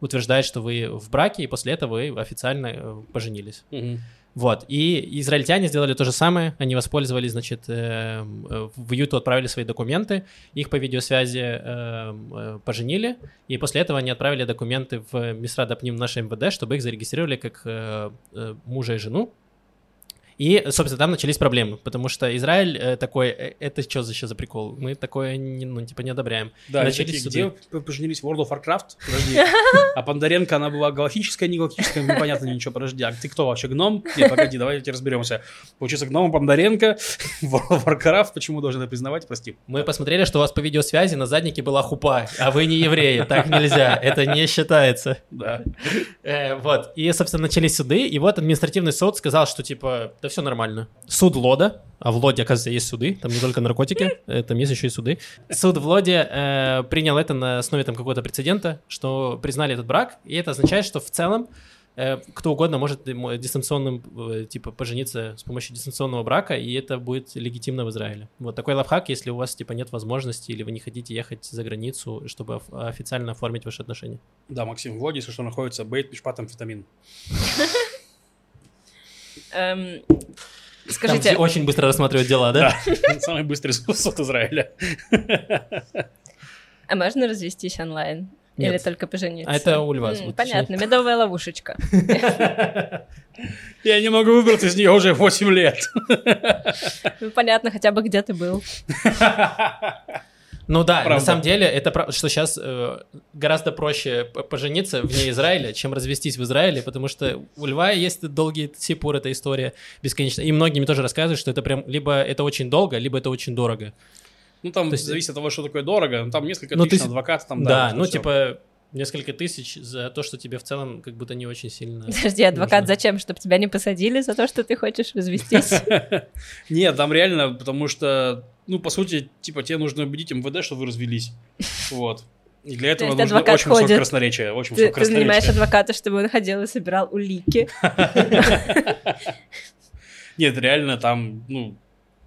утверждает, что вы в браке, и после этого вы официально поженились. Мгм. Вот, и израильтяне сделали то же самое, они воспользовались, значит, э, э, в Юту отправили свои документы, их по видеосвязи э, э, поженили, и после этого они отправили документы в Мисрад Апним наше МВД, чтобы их зарегистрировали как э, э, мужа и жену. И, собственно, там начались проблемы, потому что Израиль э, такой, «Э, это что за, еще за прикол? Мы такое, не, ну, типа, не одобряем. Да, Начались такие, где вы поженились World of Warcraft? Подожди. А Бондаренко, она была галактическая, не галактическая, непонятно ничего, подожди. А ты кто вообще, гном? Нет, погоди, давайте разберемся. Получается, гном Бондаренко World of Warcraft, почему должен это признавать, прости. Мы посмотрели, что у вас по видеосвязи на заднике была хупа, а вы не евреи, так нельзя, это не считается. Да. Э, вот, и, собственно, начались суды, и вот административный суд сказал, что, типа, да все нормально. Суд Лода, а в Лоде, оказывается, есть суды, там не только наркотики, э, там есть еще и суды. Суд в Лоде э, принял это на основе там какого-то прецедента, что признали этот брак, и это означает, что в целом э, кто угодно может дистанционным, э, типа, пожениться с помощью дистанционного брака, и это будет легитимно в Израиле. Вот такой лайфхак, если у вас, типа, нет возможности или вы не хотите ехать за границу, чтобы оф- официально оформить ваши отношения. Да, Максим, в Лоде, если что, находится бейт, мишпат, амфетамин. Эм, Там Скажите, все очень быстро рассматривают дела, да? Да, самый быстрый суд Израиля. а можно развестись онлайн? Нет. Или только пожениться? А это у Льва звучит. Понятно, медовая ловушечка. Я не могу выбраться из нее уже 8 лет. Ну, понятно, хотя бы где ты был. Ну да, на Правда. самом деле, это что сейчас гораздо проще пожениться вне Израиля, чем развестись в Израиле, потому что у Льва есть долгий сипур, эта история бесконечно. И многие мне тоже рассказывают, что это прям либо это очень долго, либо это очень дорого. Ну, там То есть- зависит от того, что такое дорого. Ну, Там несколько Ну, тысяч ты- на адвоката, там, да, вот ну всё. типа несколько тысяч за то, что тебе в целом как будто не очень сильно... Подожди, адвокат нужно. зачем? Чтобы тебя не посадили за то, что ты хочешь развестись? Нет, там реально, потому что, ну, по сути, типа, тебе нужно убедить МВД, что вы развелись. Вот. И для этого нужно адвокат очень высокое ходит. красноречие. Очень Ты, высокое ты нанимаешь адвоката, чтобы он ходил и собирал улики. Нет, реально там, ну,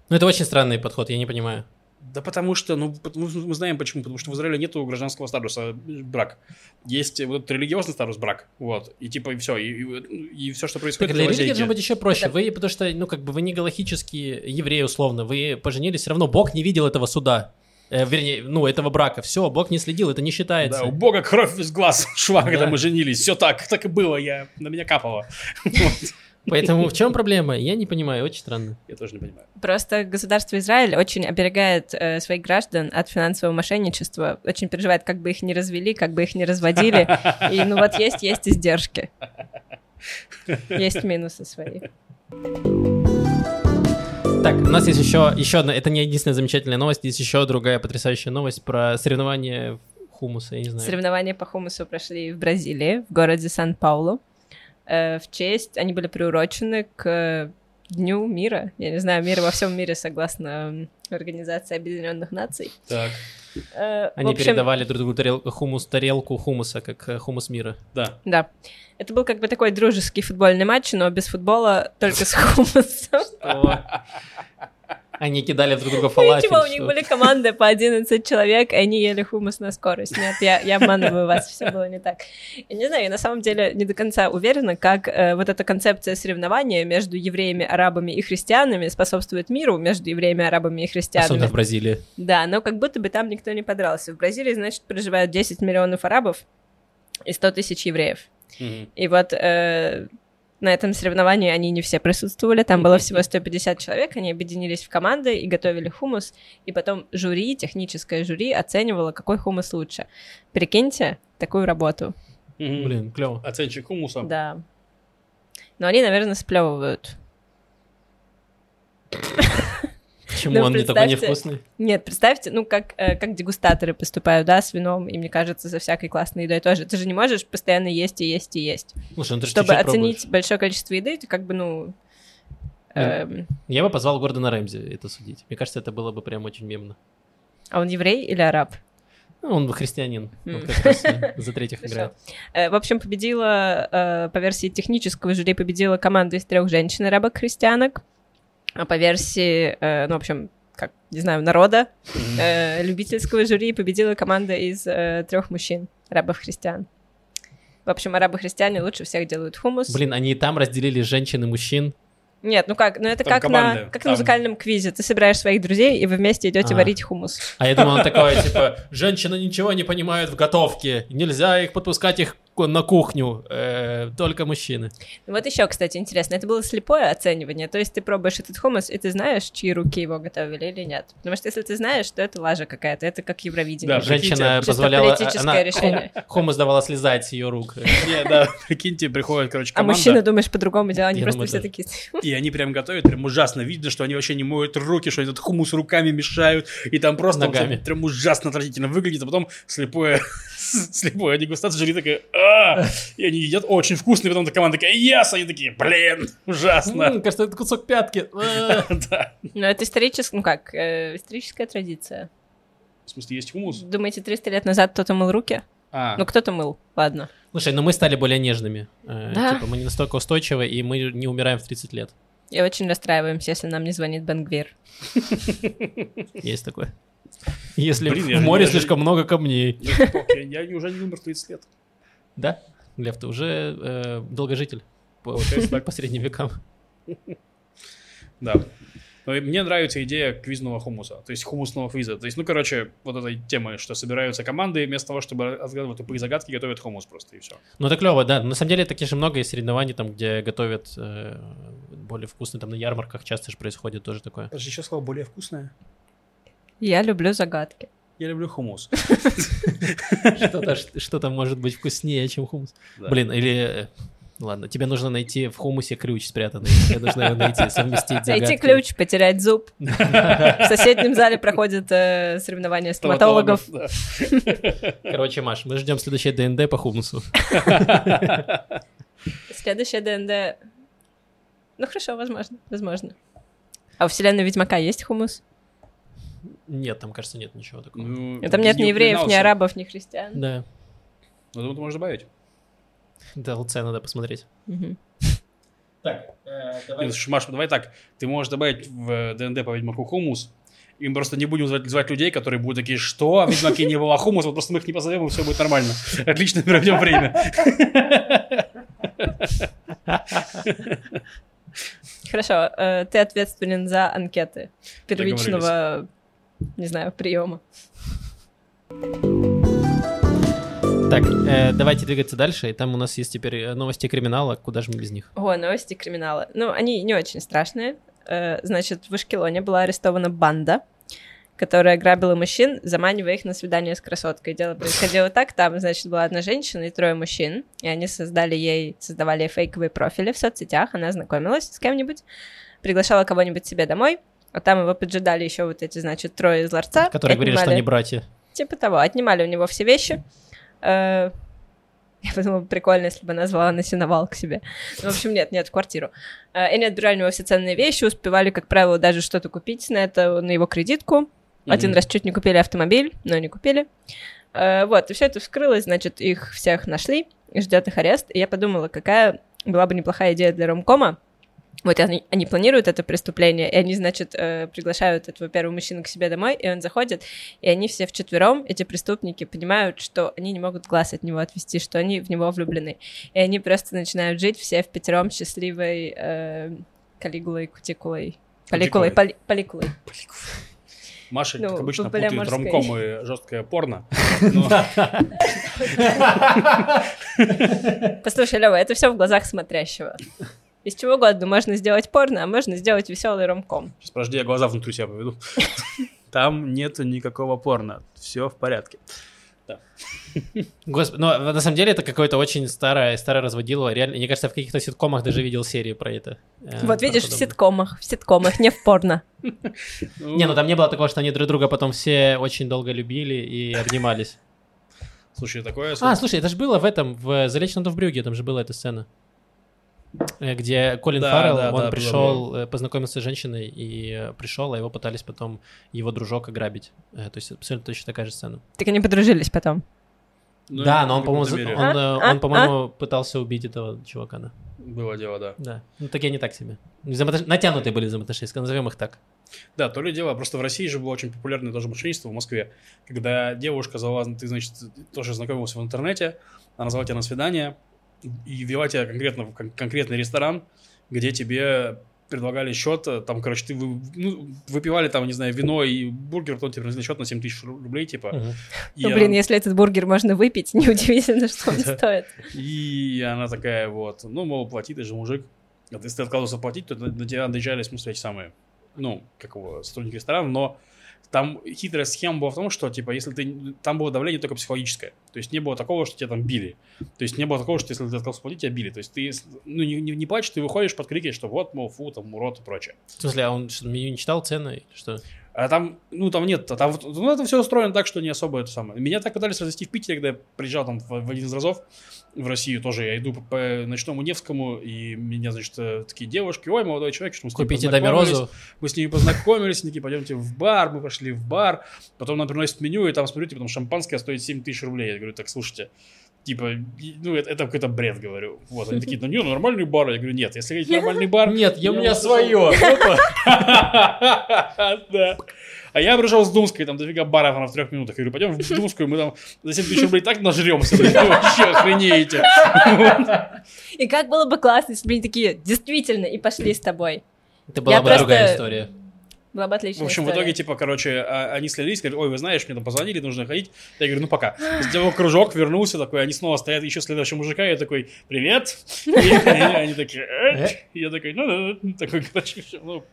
Ну это очень странный подход, я не понимаю. Да потому что, ну, потому что мы знаем почему. Потому что в Израиле нету гражданского статуса э, брак. Есть вот религиозный статус брак. Вот. И типа и все. И, и, все, что Так происходит, для это религии должно быть еще проще. Это- Вы, потому что, ну, как бы вы не галахические евреи, условно. Вы поженились, все равно Бог не видел этого суда. Э, вернее, ну, этого брака. Все, Бог не следил, это не считается. Да, у Бога кровь из глаз шла, когда Да. мы женились. Все так, так и было. Я, на меня капало. Вот. Поэтому в чем проблема? Я не понимаю, очень странно. Я тоже не понимаю. Просто государство Израиль очень оберегает э, своих граждан от финансового мошенничества, очень переживает, как бы их не развели, как бы их не разводили. И ну вот есть, есть издержки. Есть минусы свои. Так, у нас есть еще, еще одна, это не единственная замечательная новость, есть еще другая потрясающая новость про соревнования хумуса, я не знаю. Соревнования по хумусу прошли в Бразилии, в городе Сан-Паулу. Э, В честь, они были приурочены к Дню мира. Я не знаю, мира во всем мире, согласно Организации Объединенных Наций. Так, Э, Они общем, передавали друг другу тарел- хумус, тарелку хумуса, как э, хумус мира. да. Да. Это был как бы такой дружеский футбольный матч, но без футбола, только с хумусом. Они кидали друг друга фалафель. Ничего, у них были команды по 11 человек, и они ели хумус на скорость. Нет, я, я обманываю вас, все было не так. Я не знаю, я на самом деле не до конца уверена, как э, вот эта концепция соревнования между евреями, арабами и христианами способствует миру между евреями, арабами и Особенно христианами. в Бразилии. Да, но как будто бы там никто не подрался. В Бразилии, значит, проживают 10 миллионов арабов и 100 тысяч евреев. Мгм. И вот э, на этом соревновании они не все присутствовали, там было всего 150 человек, они объединились в команды и готовили хумус, и потом жюри, техническое жюри оценивало, какой хумус лучше. Прикиньте такую работу. Блин, клево. Оценщик хумуса. Да. Но они, наверное, сплевывают. Почему Ну, он не такой невкусный? Нет, представьте, ну, как, э, как дегустаторы поступают, да, с вином, и мне кажется, за всякой классной едой тоже. Ты же не можешь постоянно есть и есть и есть. Слушай, ну ты Чтобы чуть-чуть оценить пробуешь. большое количество еды, ты как бы, ну... Да. эм, Я бы позвал Гордона Рэмзи это судить. Мне кажется, это было бы прям очень мемно. а он еврей или араб? Ну, он христианин. Он М. как раз э, за третьих играет. Э, В общем, победила, э, по версии технического жюри, победила команда из трех женщин арабок-христианок, а по версии, э, ну, в общем, как, не знаю, народа, э, любительского жюри победила команда из трех мужчин, арабов-христиан. В общем, арабы-христиане лучше всех делают хумус. Блин, они и там разделили женщин и мужчин. Нет, ну как, ну это Там как, команды, на, как там- на музыкальном квизе. Ты собираешь своих друзей, и вы вместе идете А. варить хумус. А я думал, он такой, типа, женщины ничего не понимают в готовке. Нельзя их подпускать их на кухню. э, только мужчины. Вот еще, кстати, интересно, это было слепое оценивание, то есть ты пробуешь этот хумус, и ты знаешь, чьи руки его готовили или нет. Потому что если ты знаешь, то это лажа какая-то, это как Евровидение. Да, Женщина прикиньте, позволяла... политическое Она решение. хум- хумус давала слезать с ее рук. Не, да, прикиньте, приходит, короче, А команда, мужчины, думаешь, по-другому делают, они просто все такие... и они прям готовят, прям ужасно. Видно, что они вообще не моют руки, что они этот хумус руками мешают, и там просто Ногами. прям ужасно отвратительно выглядит, а потом слепое, слепое дегустация, жюри такая, «А!» и они едят очень вкусно, и потом эта команда такая, yes, они такие, блин, ужасно. М, Кажется, это кусок пятки. Э. Да. Ну, это историческая, ну как, э, историческая традиция. В смысле, есть хумус? Думаете, 300 лет назад кто-то мыл руки? А, Ну, кто-то мыл, ладно. Слушай, ну мы стали более нежными. Э, Да. Типа мы не настолько устойчивы, и мы не умираем в 30 лет. И очень расстраиваемся, если нам не звонит Бенгвир. Есть такое. Если Блин, я в же- море я же- слишком много камней. я, я- я уже не умер 30 лет. Да? Лев, ты уже э, долгожитель по, по средним векам. Да. Но и мне нравится идея квизного хумуса, то есть хумусного квиза. То есть, ну, короче, вот этой темы, что собираются команды, вместо того, чтобы разгадывать тупые загадки, готовят хумус просто, и все. Ну это клево, да. На самом деле таких же много есть соревнований, там, где готовят э, более вкусные, там на ярмарках часто же происходит тоже такое. Даже еще слово более вкусное. Я люблю загадки. Я люблю хумус. Что-то, может быть вкуснее, чем хумус. Блин, или... э, Ладно, тебе нужно найти в хумусе ключ спрятанный. Тебе нужно его найти, совместить Найти загадки. ключ, потерять зуб. В соседнем зале проходят э, соревнования стоматологов. Короче, Маш, мы ждем следующее ДНД по хумусу. Следующее ДНД... Ну хорошо, возможно, возможно. А у вселенной Ведьмака есть хумус? Нет, там, кажется, нет ничего такого. Ну, И Там нет ни евреев, ни арабов, ни христиан. Да. Ну, думаю, ты можешь добавить. ДЛЦ надо посмотреть. Так, Нет, слушай, Маш, давай так. Ты можешь добавить в ДНД по Ведьмаку хумус, и мы просто не будем звать, звать людей, которые будут такие, что, в Ведьмаке не было хумуса, вот просто мы их не позовем, и все будет нормально. Отлично проведем время. Хорошо, э, ты ответственен за анкеты первичного, не знаю, приема. Так, э, давайте двигаться дальше. И там у нас есть теперь э, новости криминала. Куда же мы без них? О, новости криминала. Ну, они не очень страшные. Э, Значит, в Ашкелоне была арестована банда, которая грабила мужчин, заманивая их на свидание с красоткой. Дело происходило так, там, значит, была одна женщина и трое мужчин, и они создали ей, создавали ей фейковые профили в соцсетях, она знакомилась с кем-нибудь, приглашала кого-нибудь себе домой, а там его поджидали еще вот эти, значит, трое из ларца. Которые говорили, что отнимали- они братья. Типа того, отнимали у него все вещи. Э, Я подумала, прикольно, если бы она звала на сеновал к себе. Ну, в общем, нет, нет, в квартиру. Э, И они отбирали у него все ценные вещи, успевали, как правило, даже что-то купить на это, на его кредитку. Один Мгм. раз чуть не купили автомобиль, но не купили. Э, Вот, и все это вскрылось, значит, их всех нашли, ждет их арест. И я подумала, какая была бы неплохая идея для ромкома. Вот они, они планируют это преступление, и они, значит, э, приглашают этого первого мужчину к себе домой, и он заходит, и они все вчетвером, эти преступники, понимают, что они не могут глаз от него отвести, что они в него влюблены. И они просто начинают жить все в пятером счастливой э, калигулой, кутикулой, поликулой, поли- поликулой. Маша, Ну, как обычно, путает ромком и жесткое порно. Но Послушай, Лева, это все в глазах смотрящего. Из чего угодно можно сделать порно, а можно сделать веселый ромком. Сейчас, подожди, я глаза внутрь себя поведу. Там нету никакого порно. Все в порядке. Господи, но на самом деле это какое-то очень старое, старое разводило. Реально, мне кажется, в каких-то ситкомах даже видел серии про это. Э, Вот про видишь, в ситкомах, в ситкомах, не в порно. Не, ну там не было такого, что они друг друга потом все очень долго любили и обнимались. Слушай, такое... А, слушай, это же было в этом, в Залечном в Брюге, там же была эта сцена. Э, Где Колин Да, Фаррелл, да, он да, пришел, э, познакомился с женщиной и э, пришел, а его пытались потом его дружок ограбить. То есть абсолютно точно такая же сцена. Так они подружились потом. Ну, да, но он, по-моему, он, А? А? он, по-моему, пытался убить этого чувака. Да. Было дело, да. да. Ну, такие не так себе. Взаимоотнош- Натянутые были взаимоотношения, назовем их так. Да, то ли дело, просто в России же было очень популярное тоже мошенничество в Москве, когда девушка звала, ты, значит, тоже знакомился в интернете, она звала тебя на свидание и вела тебя конкретно в кон- конкретный ресторан, где тебе предлагали счет, э, там, короче, ты вы- ну, выпивали там, не знаю, вино и бургер, потом тебе принесли счет на 7 тысяч ру- рублей, типа. И Ну, блин, она- если этот бургер можно выпить, неудивительно, что он стоит. И она такая вот, ну, мол, плати, ты же мужик. А если ты отказывался платить, то до тебя доезжали, в смысле, эти самые, ну, как его, сотрудники ресторана, но там хитрая схема была в том, что, типа, если ты... Там было давление только психологическое. То есть не было такого, что тебя там били. То есть не было такого, что если ты отказался платить, тебя били. То есть ты, ну, не, не, не плачешь, ты выходишь под крики, что вот, мол, фу, там, урод и прочее. В смысле, а он что, меню не читал цены или что? А там, ну, там нет, там, ну, это все устроено так, что не особо это самое. Меня так пытались развести в Питере, когда я приезжал там в, в один из разов в Россию тоже. Я иду по, по ночному Невскому, и меня, значит, э, такие девушки, ой, молодой человек, что мы с ним Купите Даме познакомились». Розу. Мы с ними познакомились, такие, пойдемте в бар, мы пошли в бар, потом нам приносят меню, и там, смотрю, типа, там шампанское стоит 7 тысяч рублей. Я говорю, так, слушайте, типа, ну, это, это какой-то бред, говорю. Вот, они такие, ну, не, ну, нормальный бар. Я говорю, нет, если хотите нормальный бар... Нет, я- у меня свое. Да. А я пришел с Думской, там дофига баров она в трех минутах. Я говорю, пойдем в Думскую, мы там за 7 тысяч рублей так нажремся, блин, вы вообще охренеете. И как было бы классно, если бы они такие, действительно, и пошли с тобой. Это была бы другая история. Была бы В отличная общем, в история. итоге, типа, короче, а- они слились, говорят, ой, вы знаешь, мне там позвонили, нужно ходить. Я говорю, ну пока. Сделал кружок, вернулся такой, они снова стоят, еще следующего мужика, я такой, привет. И они такие, «Э?» я такой, ну, ну, такой, короче, всё, ну,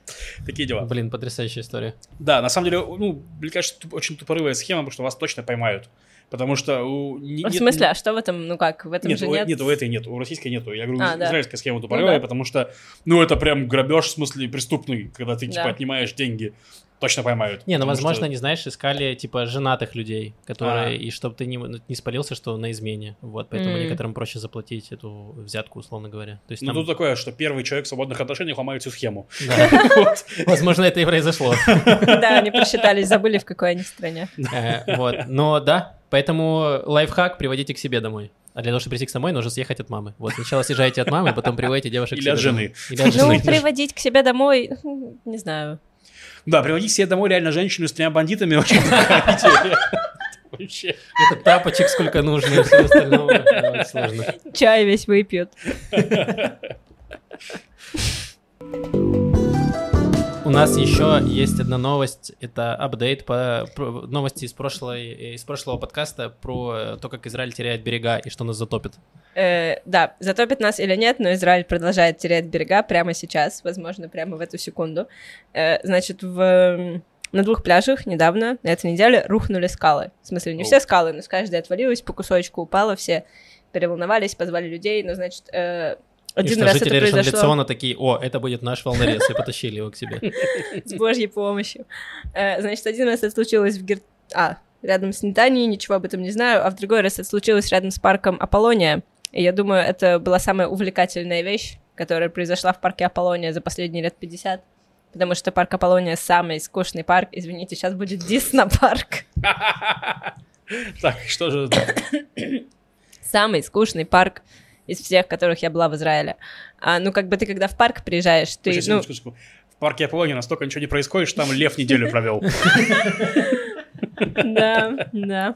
такие дела. Блин, потрясающая история. Да, на самом деле, ну, мне кажется, очень тупорывая схема, потому что вас точно поймают. Потому что у... не- В нет- смысле, а что в этом, ну как, в этом нет, же у, нет? нет, у этой нет, у российской нету. Я говорю, А, да. израильская схема тупорылая, да. потому что, ну, это прям грабеж, в смысле, преступный, когда ты, типа, Да. отнимаешь деньги, точно поймают. Не, ну, возможно, что- они, знаешь, искали, типа, женатых людей, которые, А. и чтобы ты не, не спалился, что на измене. Вот, поэтому М. некоторым проще заплатить эту взятку, условно говоря. То есть Ну, там... тут такое, что первый человек в свободных отношениях ломает всю схему. Возможно, это и произошло. Да, они просчитались, забыли, в какой они стране. Э, Вот, но да, поэтому лайфхак приводите к себе домой. А для того, чтобы прийти к самой, нужно съехать от мамы. Вот сначала съезжаете от мамы, потом приводите девушек к Или себе от жены. Или от жены. Ну, приводить к себе домой, не знаю. Да, приводить себе домой реально женщину с тремя бандитами очень. Вообще. Это тапочек сколько нужно и все остальное. Сложно. Чай весь выпьют. У нас еще есть одна новость. Это апдейт по про- новости из, прошлой, из прошлого подкаста про то, как Израиль теряет берега и что нас затопит. Э, да, затопит нас или нет, но Израиль продолжает терять берега прямо сейчас, возможно, прямо в эту секунду. Э, значит, в, на двух пляжах недавно, на этой неделе, рухнули скалы. В смысле, не Оу. все скалы, но с каждой отвалилась, по кусочку упало, все переволновались, позвали людей, но, значит, э, И один что раз жители это произошло Решон-Лециона такие, о, это будет наш волнорез, и потащили его к себе. с божьей помощью. Э, значит, один раз это случилось в Гер... А, рядом с Нетанией, ничего об этом не знаю, а в другой раз это случилось рядом с парком Аполлония. И я думаю, это была самая увлекательная вещь, которая произошла в парке Аполлония за последние лет 50. Потому что парк Аполлония самый скучный парк. Извините, сейчас будет Дисно парк. Так, что же... Самый скучный парк из всех, которых я была в Израиле. А, ну, как бы ты, когда в парк приезжаешь, ты... Сейчас, ну, секундочку, секундочку. В парке Аполлония настолько ничего не происходит, что там лев неделю провел. Да, да.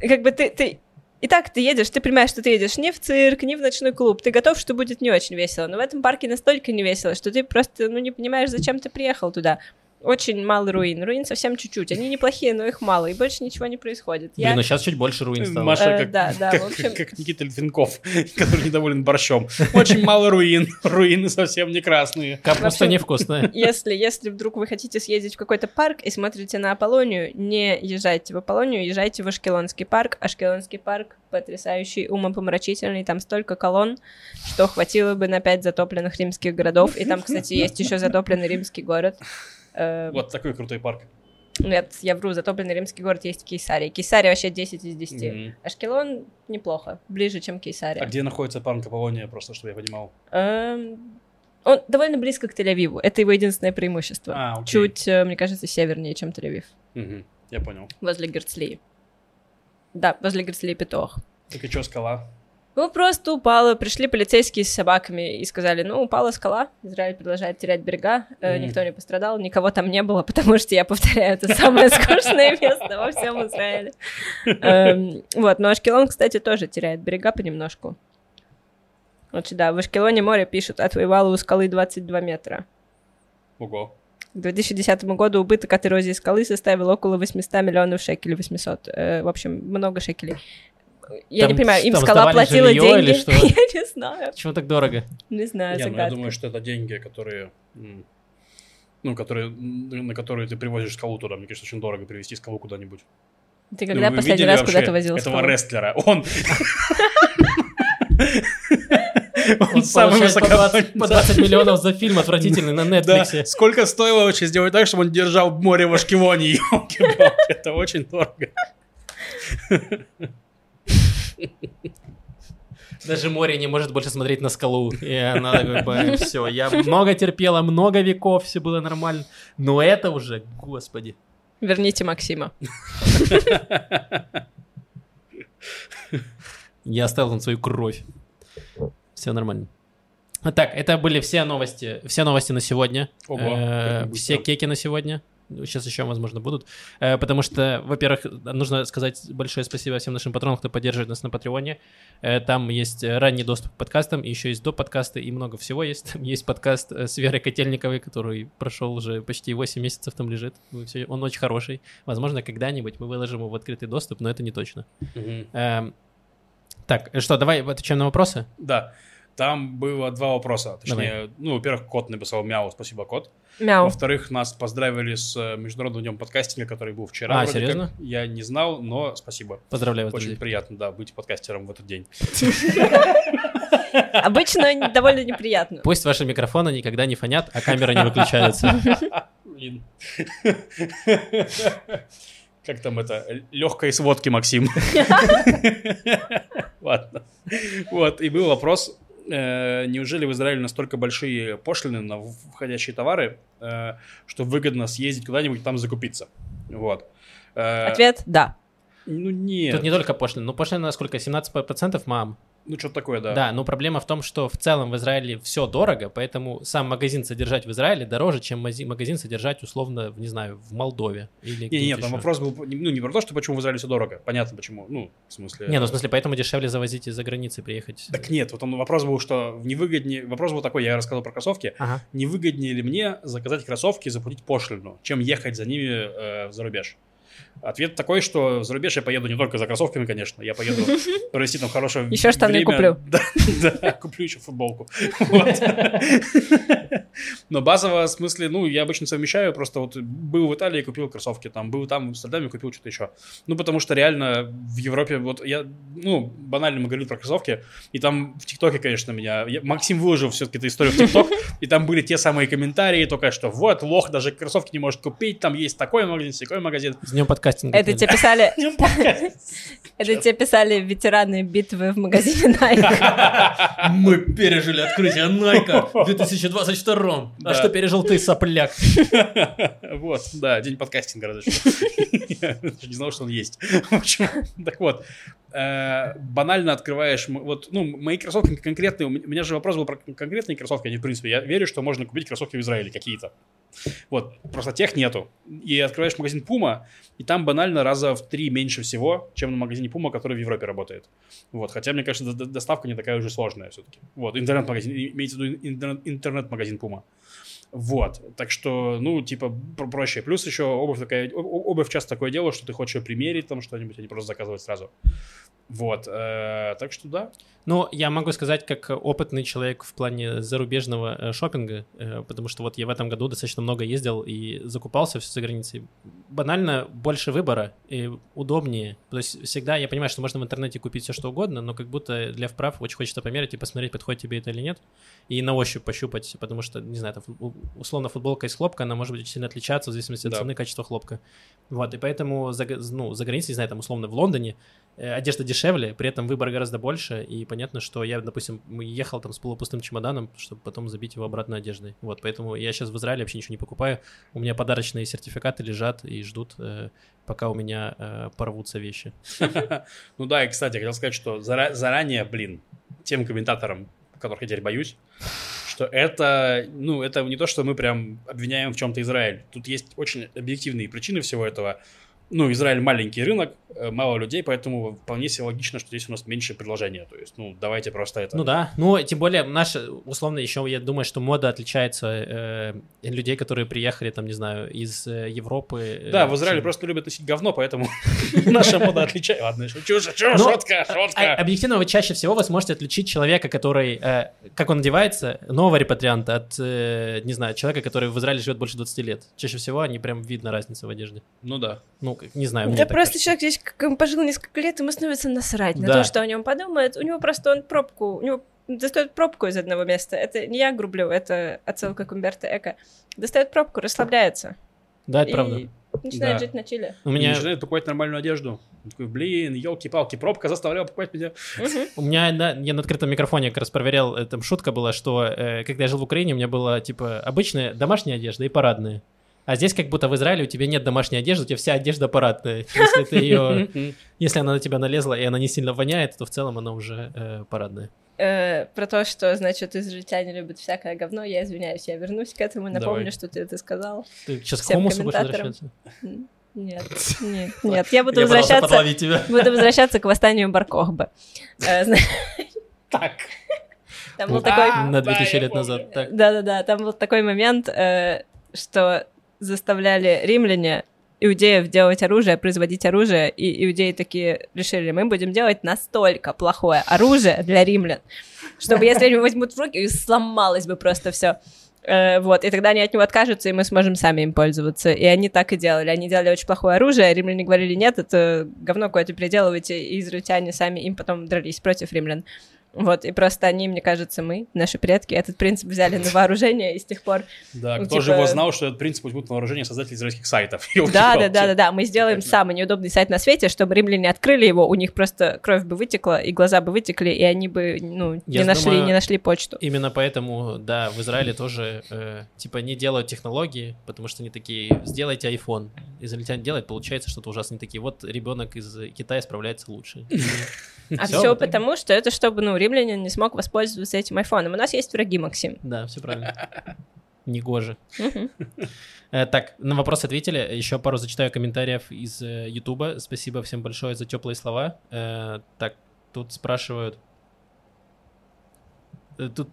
Как бы ты, ты... И так ты едешь, ты понимаешь, что ты едешь не в цирк, не в ночной клуб, ты готов, что будет не очень весело, но в этом парке настолько не весело, что ты просто, ну, не понимаешь, зачем ты приехал туда. Очень мало руин, руин совсем чуть-чуть, они неплохие, но их мало, и больше ничего не происходит. Я- Блин, ну сейчас чуть больше руин стало. Маша Э, как, да, да, как, общем- как Никита Литвинков, который недоволен борщом. Очень мало руин, руины совсем не красные. Капуста невкусная. Если, если вдруг вы хотите съездить в какой-то парк и смотрите на Аполлонию, не езжайте в Аполлонию, езжайте в Ашкелонский парк. Ашкелонский парк потрясающий, умопомрачительный, там столько колонн, что хватило бы на пять затопленных римских городов. И там, кстати, есть еще затопленный римский город. Э, Вот такой крутой парк. Нет, я вру, затопленный римский город есть в Кейсарии. Кейсария вообще 10 из 10. Мгм. Ашкелон неплохо, ближе, чем А Кейсария. где находится парк Аполлония, просто чтобы я понимал? Эм, Он довольно близко к Тель-Авиву. Это его единственное преимущество. А, окей. Чуть, э, мне кажется, севернее, чем Тель-Авив. Мгм, Я понял. Возле Герцлии. Да, возле Герцлии Петох. Так и что, скала? Ну, просто упала. Пришли полицейские с собаками и сказали, ну, упала скала. Израиль продолжает терять берега. Э, Мгм. Никто не пострадал, никого там не было, потому что, я повторяю, это самое скучное место во всем Израиле. Эм, Вот, но Ашкелон, кстати, тоже теряет берега понемножку. Вот сюда, в Ашкелоне море пишут, отвоевало у скалы 22 метра. Ого. К 2010 году убыток от эрозии скалы составил около 800 миллионов шекелей, 800. Э, в общем, много шекелей. Я Там не понимаю, им скала платила деньги? или что? Я не знаю. Почему так дорого? Не знаю, Не, ну я думаю, что это деньги, которые... Ну, которые, на которые ты привозишь скалу туда. Мне кажется, очень дорого привезти скалу куда-нибудь. Ты Ну, когда вы последний раз куда-то возил этого скалу? рестлера? Он... Он самый получает по 20, высокоплатный. по 20 миллионов за фильм отвратительный на Да, Netflix. сколько стоило вообще сделать так, чтобы он держал море в Ашкелоне, ёлки-палки, это очень дорого. Даже море не может больше смотреть на скалу. И она как бы, все, я много терпела, много веков, все было нормально. Но это уже, господи. Верните Максима. Я оставил там свою кровь. Все нормально. А Так, это были все новости, все новости на сегодня. Ого, Э, все кеки на сегодня. Сейчас еще, возможно, будут. Э, Потому что, во-первых, нужно сказать большое спасибо всем нашим патронам, кто поддерживает нас на Патреоне. Э, Там есть ранний доступ к подкастам, еще есть до подкасты, и много всего есть. Там есть подкаст э, с Верой Котельниковой, который прошел уже почти 8 месяцев, там лежит. Он очень хороший. Возможно, когда-нибудь мы выложим его в открытый доступ, но это не точно. Эм, Так, что, давай отвечаем на вопросы? Да, там было два вопроса. Точнее, ну, во-первых, кот написал мяу, спасибо, кот. Мяу. Во-вторых, нас поздравили с э, Международным днем подкастинга, который был вчера. А, серьезно? как. Я не знал, но спасибо. Поздравляю вас, Очень друзья. приятно, да, быть подкастером в этот день. Обычно довольно неприятно. Пусть ваши микрофоны никогда не фонят, а камера не выключается. Блин. Как там это? Легкой сводки, Максим. Ладно. Вот, и был вопрос, э, неужели в Израиле настолько большие пошлины на входящие товары, э, что выгодно съездить куда-нибудь там закупиться? Вот. Э, Ответ – да. Ну нет. Тут не только пошлина. Ну, пошлина сколько? 17% мам. Ну что такое, да. Да. но проблема в том, что в целом в Израиле все дорого, поэтому сам магазин содержать в Израиле дороже, чем магазин содержать условно, в, не знаю, в Молдове. Или Не, нет, там еще. вопрос был, ну, не про то, что почему в Израиле все дорого. Понятно, почему. Ну, в смысле... Не, ну в смысле, поэтому дешевле завозить из-за границы приехать. Так нет, вот он, вопрос был, что невыгоднее... Вопрос был такой, я рассказал про кроссовки. Ага. не выгоднее ли мне заказать кроссовки и заплатить пошлину, чем ехать за ними э, за рубеж? Ответ такой, что за рубеж я поеду не только за кроссовками, конечно, я поеду провести там хорошее Ещё штаны куплю. Да, куплю еще футболку. Но базово, в смысле, ну, я обычно совмещаю, просто вот был в Италии, купил кроссовки, там, был там в Амстердаме, купил что-то еще. Ну, потому что реально в Европе, вот я, ну, банально мы говорили про кроссовки, и там в ТикТоке, конечно, меня, я, Максим выложил все-таки эту историю в ТикТок, и там были те самые комментарии, только что вот, лох даже кроссовки не может купить, там есть такой магазин, такой магазин. С днем подкастинга. Это тебе писали... Это тебе писали ветераны битвы в магазине Nike. Мы пережили открытие Nike 2022 Ром, да. а что пережил ты, сопляк? Вот, да, день подкастинга, разве что. Не знал, что он есть. Так вот, э, банально открываешь, вот, ну, мои кроссовки конкретные, у меня же вопрос был про конкретные кроссовки, а не в принципе. Я верю, что можно купить кроссовки в Израиле какие-то. Вот, просто тех нету. И открываешь магазин Puma, и там банально раза в три меньше всего, чем на магазине Puma, который в Европе работает. Вот, хотя, мне кажется, до- до- доставка не такая уже сложная все-таки. Вот, интернет-магазин, имеется в виду интернет- интернет-магазин Puma. Вот, так что, ну, типа, про- проще. Плюс еще обувь такая, обувь часто такое дело, что ты хочешь её примерить там что-нибудь, а не просто заказывать сразу. Вот, э, так что да. Ну, я могу сказать, как опытный человек в плане зарубежного э, шопинга, э, потому что вот я в этом году достаточно много ездил и закупался все за границей. Банально больше выбора и удобнее. То есть всегда я понимаю, что можно в интернете купить все что угодно, но как будто для вправ очень хочется померить и посмотреть, подходит тебе это или нет, и на ощупь пощупать, потому что, не знаю, там, условно футболка из хлопка, она может быть очень сильно отличаться в зависимости от Да. цены, качества хлопка. Вот, и поэтому за, ну, за границей, не знаю, там условно в Лондоне одежда дешевле, при этом выбор гораздо больше, и понятно, что я, допустим, ехал там с полупустым чемоданом, чтобы потом забить его обратно одеждой. Вот, поэтому я сейчас в Израиле вообще ничего не покупаю. У меня подарочные сертификаты лежат и ждут, э, пока у меня э, порвутся вещи. Ну да, и, кстати, хотел сказать, что зара- заранее, блин, тем комментаторам, которых я теперь боюсь, что это, ну, это не то, что мы прям обвиняем в чем-то Израиль. Тут есть очень объективные причины всего этого. Ну, Израиль маленький рынок, э, мало людей, поэтому вполне себе логично, что здесь у нас меньше предложения. То есть, ну, давайте просто это... Ну да, ну тем более наша, условно, еще я думаю, что мода отличается э, людей, которые приехали, там, не знаю, из э, Европы. э, Да, в Израиле чем- просто любят носить говно, поэтому наша мода отличается. Ладно, шучу, шучу, шутка, шутка. объективно, вы чаще всего вы сможете отличить человека, который, э, как он одевается, нового репатрианта, от, э, не знаю, человека, который в Израиле живет больше 20 лет. Чаще всего они прям видно разницу в одежде. Ну да. Ну, не знаю, мне Да просто кажется. человек здесь как пожил несколько лет, ему становится насрать на Да. то, что о нем подумают. У него просто он пробку, у него достает пробку из одного места. Это не я грублю, это отсылка к Умберто Эко. Достает пробку, расслабляется. Да, это и правда. начинает Да. жить на чиле. У И меня, начинает покупать нормальную одежду. Он такой, блин, елки-палки, пробка заставляла покупать меня. У меня на, я на открытом микрофоне как раз проверял, э, там шутка была, что э, когда я жил в Украине, у меня была типа обычная домашняя одежда и парадная. А здесь как будто в Израиле у тебя нет домашней одежды, у тебя вся одежда парадная. Если ты ее, если она на тебя налезла и она не сильно воняет, то в целом она уже э, парадная. Э, про то, что, значит, израильтяне любят всякое говно, я извиняюсь, я вернусь к этому, напомню, Давай. что ты это сказал. Ты сейчас к хумусу будешь возвращаться? Нет, нет, нет, я буду Я возвращаться... тебя. Буду возвращаться к восстанию Баркохбы. Э, Так. Там был такой... На да, 2000 я лет назад. Да-да-да, там был такой момент, э, что заставляли римляне иудеев делать оружие, производить оружие, и иудеи такие решили, мы будем делать настолько плохое оружие для римлян, чтобы если они возьмут в руки, сломалось бы просто все. вот, и тогда они от него откажутся, и мы сможем сами им пользоваться. И они так и делали. Они делали очень плохое оружие, а римляне говорили, нет, это говно какое-то переделывайте, и израильтяне сами им потом дрались против римлян. Вот, и просто они, мне кажется, мы, наши предки, этот принцип взяли на вооружение, и с тех пор Да, Ну, кто же типа- его знал, что этот принцип будет на вооружении создателей израильских сайтов? Да, да, Ёлки-палки. да, да, да. Мы сделаем самый неудобный сайт на свете, чтобы римляне открыли его, у них просто кровь бы вытекла, и глаза бы вытекли, и они бы, ну, не нашли, не нашли почту. Именно поэтому, да, в Израиле тоже, э, типа, не делают технологии, потому что они такие, сделайте iPhone. Израильтяне делают, получается что-то ужасно такие. Вот ребенок из Китая справляется лучше. А все потому, что это чтобы, ну, римлянин не смог воспользоваться этим айфоном. У нас есть враги, Максим. Да, все правильно. Негоже. Э, Так, на вопрос ответили. Еще пару зачитаю комментариев из э, Ютуба. Спасибо всем большое за теплые слова. Э, Так, тут спрашивают. Тут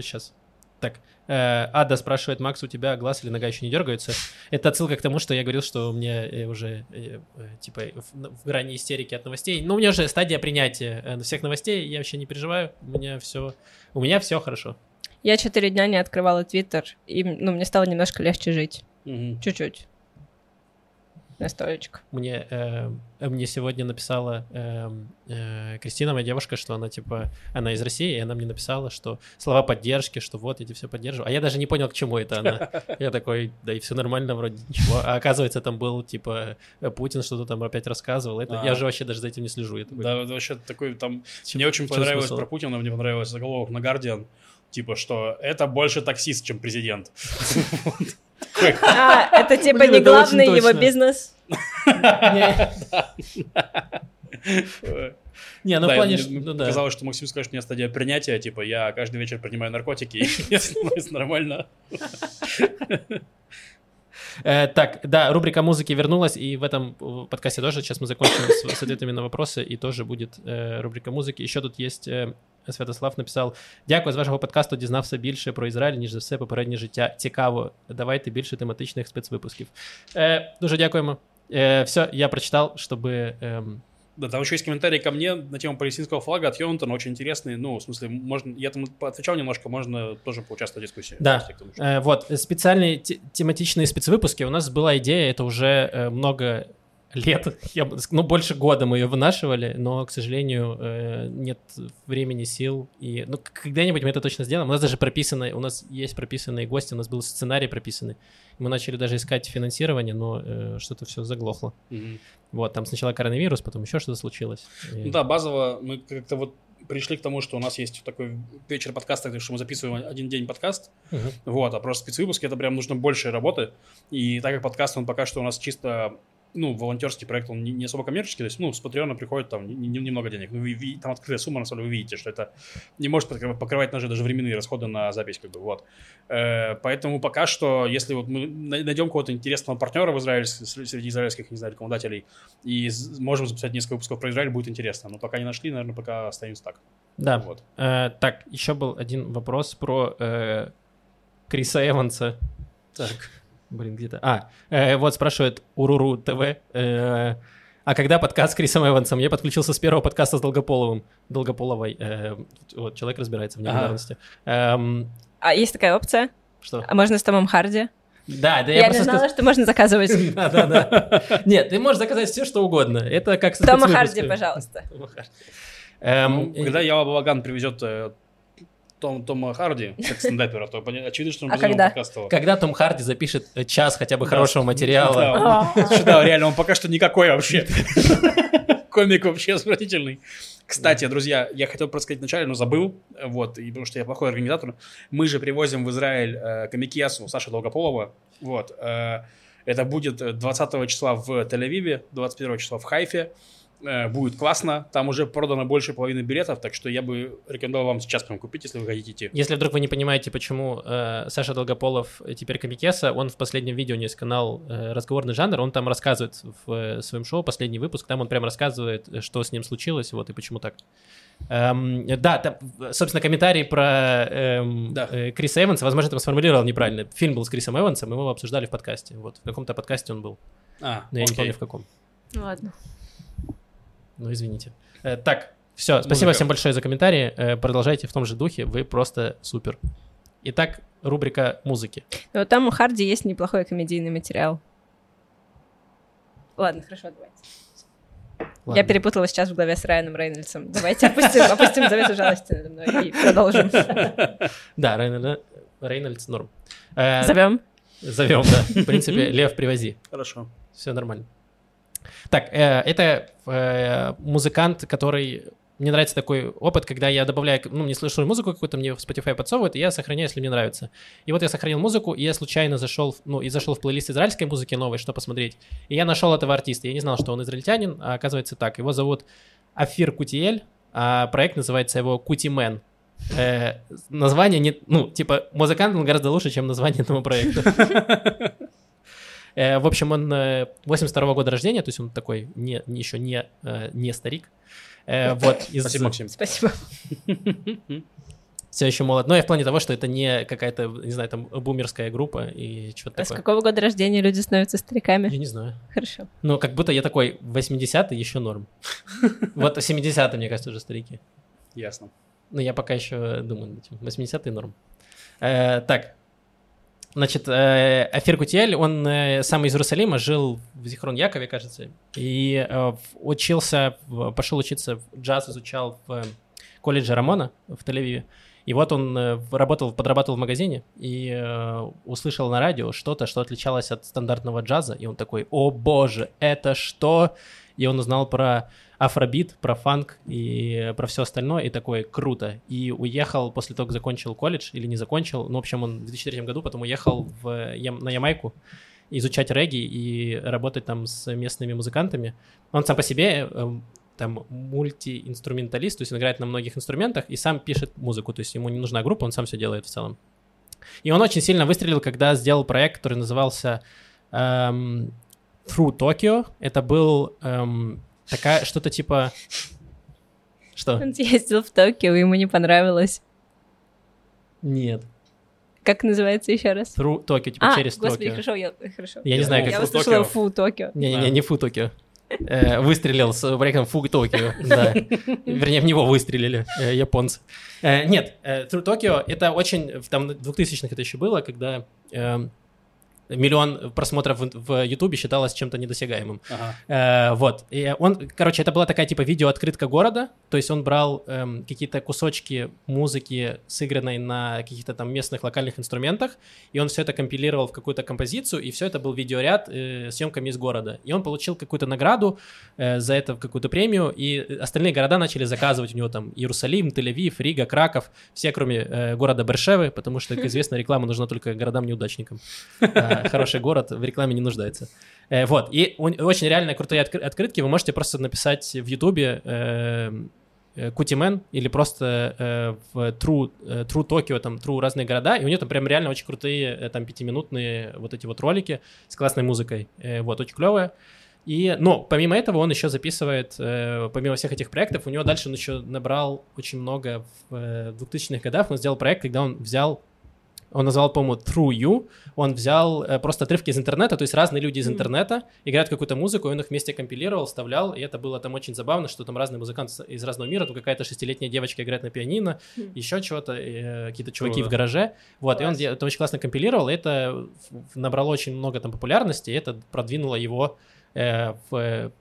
сейчас. Так, э, Ада спрашивает, Макс, у тебя глаз или нога еще не дергаются? Это отсылка к тому, что я говорил, что у меня э, уже, э, э, типа, в, в грани истерики от новостей. Ну, у меня уже стадия принятия э, всех новостей, я вообще не переживаю. У меня все, у меня все хорошо. Я четыре дня не открывала Твиттер, и, ну, мне стало немножко легче жить. Чуть-чуть. Настоечка. Мне, э, мне сегодня написала э, э, Кристина, моя девушка, что она типа, она из России, и она мне написала, что слова поддержки, что вот, я тебя все поддерживаю. А я даже не понял, к чему это она. Я такой, да и все нормально, вроде ничего. А оказывается, там был типа Путин что-то там опять рассказывал. Это, я А. же вообще даже за этим не слежу. Я такой, Да, вообще такой там... Мне очень понравилось смысл? про Путина, мне понравился заголовок на Guardian, типа, что это больше таксист, чем президент. А, это типа Блин, не это главный его бизнес? Не, ну в да, плане, мне что- ну да. Казалось, что Максим скажет, у меня стадия принятия, типа, я каждый вечер принимаю наркотики, и мне становится нормально. Э, так, да, рубрика музыки вернулась, и в этом э, подкасте тоже сейчас мы закончим с, с ответами на вопросы, и тоже будет э, рубрика музики. Еще тут есть е, Святослав написав: Дякую з вашого подкасту. Дізнався більше про Ізраїль, ніж за все попереднє життя. Цікаво. Давайте більше тематичних спецвипусків. Е, дуже дякуємо. Е, все, я прочитав, щоб. ем, да, там еще есть комментарий ко мне на тему палестинского флага от Йонатана, очень интересный. Ну, в смысле, можно, я там отвечал немножко, можно тоже поучаствовать в дискуссии. Да. Э, вот, специальные те- тематичные спецвыпуски. У нас была идея, это уже э, много лет, я бы ну, больше года мы ее вынашивали, но, к сожалению, э, нет времени, сил. И, ну, когда-нибудь мы это точно сделаем. У нас даже прописано, у нас есть прописанные гости, у нас был сценарий прописанный. Мы начали даже искать финансирование, но э, что-то все заглохло. Мгм. Вот, там сначала коронавирус, потом еще что-то случилось. И- Ну да, базово мы как-то вот пришли к тому, что у нас есть такой вечер подкаста, что мы записываем один день подкаст, Мгм. вот, а просто спецвыпуски это прям нужно больше работы, и так как подкаст, он пока что у нас чисто ну, волонтерский проект, он не, не особо коммерческий, то есть, ну, с Патреона приходит там не- не- немного денег, ну, ви- там открытая сумма, на самом деле, вы видите, что это не может покрывать, наши даже временные расходы на запись, как бы, вот. Э, поэтому пока что, если вот мы най- найдем какого-то интересного партнера в Израиле, среди израильских, не знаю, рекламодателей, и можем записать несколько выпусков про Израиль, будет интересно, но пока не нашли, наверное, пока остаемся так. Да. Вот. Э, так, еще был один вопрос про э, Криса Эванса. Так. Блин, где-то. А, э, вот спрашивает Уруру ТВ. э, а когда подкаст с Крисом Эвансом? Я подключился с первого подкаста с Долгополовым. Долгополовой. э, вот, человек разбирается в Ага. неравности. Эм, А есть такая опция? что? А можно с Томом Харди? Да, да, Я, я, не просто знала, сказ- что можно заказывать. Да, да, да. Нет, ты можешь заказать все, что угодно. Это как Тома. Харди, пожалуйста. Тома Харди. Эм, Ну, когда Ява Балаган привезет э, Том, Тома Харди, как стендапера, то очевидно, что он А без него когда? подкастывал. Когда Том Харди запишет э, час хотя бы Да. хорошего материала. Да, Да, реально, он пока что никакой вообще. Комик вообще отвратительный. Кстати, друзья, я хотел просто сказать вначале, но забыл, вот, и потому что я плохой организатор. Мы же привозим в Израиль э, комикесу Саши Долгополова, вот. э, это будет 20 числа в Тель-Авиве, 21 числа в Хайфе. Э, будет классно, там уже продано больше половины билетов, так что я бы рекомендовал вам сейчас прям купить, если вы хотите идти. Если вдруг вы не понимаете, почему э, Саша Долгополов теперь комикеса, он в последнем видео, у него есть канал э, «Разговорный жанр», он там рассказывает в э, своем шоу, последний выпуск, там он прям рассказывает, э, что с ним случилось, вот, и почему так. Эм, да, там, собственно, комментарий про эм, Да. э, Криса Эванса, возможно, я там сформулировал неправильно. Фильм был с Крисом Эвансом, мы его обсуждали в подкасте, вот, в каком-то подкасте он был, А, но я не окей. помню в каком. Ладно. Ну, извините. Э, так, все, спасибо Музыка. всем большое за комментарии. Э, продолжайте в том же духе, вы просто супер. Итак, рубрика музыки. Но там у Харди есть неплохой комедийный материал. Ладно, хорошо, давайте. Ладно. Я перепутала сейчас в голове с Райаном Рейнольдсом. Давайте опустим, опустим завету жалости надо мной и продолжим. Да, Рейнольд- Рейнольдс норм. Э, Зовем. Зовем, да. В принципе, Лев, привози. Хорошо. Все нормально. Так, э, это э, музыкант, который... Мне нравится такой опыт, когда я добавляю, ну, не слышу музыку какую-то, мне в Spotify подсовывают, и я сохраняю, если мне нравится. И вот я сохранил музыку, и я случайно зашел, ну, и зашел в плейлист израильской музыки новой, что посмотреть. И я нашел этого артиста. Я не знал, что он израильтянин, а оказывается так. Его зовут Афир Кутиель, а проект называется его Кутимен. Э, название не, ну, типа, музыкант он гораздо лучше, чем название этого проекта. Э, В общем, он э, 82 года рождения, то есть он такой не, не- еще не, э, не старик. Э, Вот, из- Спасибо, Максим. Спасибо. все еще молод. Но я в плане того, что это не какая-то, не знаю, там бумерская группа и что-то А с такое. какого года рождения люди становятся стариками? Я не знаю. Хорошо. Ну, как будто я такой 80-й еще норм. Вот 70-е, мне кажется, уже старики. Ясно. Ну, я пока еще думаю над этим. 80-й норм. Э, так. Значит, э, Афир Кутиэль, он э, сам из Иерусалима, жил в Зихрон-Якове, кажется, и э, учился, пошел учиться джаз, изучал в колледже Рамона в Тель-Авиве. И вот он работал, подрабатывал в магазине и услышал на радио что-то, что отличалось от стандартного джаза. И он такой, о боже, это что? И он узнал про афробит, про фанк и про все остальное, и такой, круто. И уехал после того, как закончил колледж, или не закончил, ну, в общем, он в 2003 году потом уехал в, на Ямайку изучать регги и работать там с местными музыкантами. Он сам по себе эм, там мультиинструменталист, то есть он играет на многих инструментах и сам пишет музыку, то есть ему не нужна группа, он сам все делает в целом. И он очень сильно выстрелил, когда сделал проект, который назывался эм, Through Tokyo. Это был эм, такая что-то типа... Что? Он ездил в Токио, ему не понравилось. Нет. Как называется еще раз? Through Tokyo, типа А, через господи, Токио. хорошо, я, хорошо. Я не знаю, как... Я услышала Токио. фу Токио. Не-не-не, не Фу Токио. Э, Выстрелил с проектом Фу Токио, да. Вернее, в него выстрелили э, японцы. Э, Нет, True Tokyo, это очень... в Там 2000-х это еще было, когда эм, миллион просмотров в- Ютубе считалось чем-то недосягаемым. Ага. Э, вот. И он, короче, это была такая типа видеооткрытка города. То есть он брал эм, какие-то кусочки музыки, сыгранной на каких-то там местных локальных инструментах, и он все это компилировал в какую-то композицию, и все это был видеоряд э, съемками из города. И он получил какую-то награду э, за это, какую-то премию, и остальные города начали заказывать у него там Иерусалим, Тель-Авив, Рига, Краков, все, кроме э, города Бершевы, потому что, как известно, реклама нужна только городам-неудачникам. Хороший город в рекламе не нуждается. Э, Вот, и очень реально крутые откры- открытки. Вы можете просто написать в Ютубе э, э, Кутимен или просто э, в True, э, True Tokyo, там True разные города, и у него там прям реально очень крутые э, там пятиминутные вот эти вот ролики с классной музыкой. Э, Вот, очень клевые. И, но помимо этого он еще записывает, э, помимо всех этих проектов, у него дальше он еще набрал очень много в э, 2000-х годах. Он сделал проект, когда он взял он назвал, по-моему, True You. Он взял э, просто отрывки из интернета, то есть разные люди из интернета играют какую-то музыку, и он их вместе компилировал, вставлял, и это было там очень забавно, что там разные музыканты из разного мира, там какая-то шестилетняя девочка играет на пианино, еще чего-то, э, какие-то чуваки Круто. в гараже. Вот, и он Класс. это очень классно компилировал, и это набрало очень много там популярности, и это продвинуло его э, в,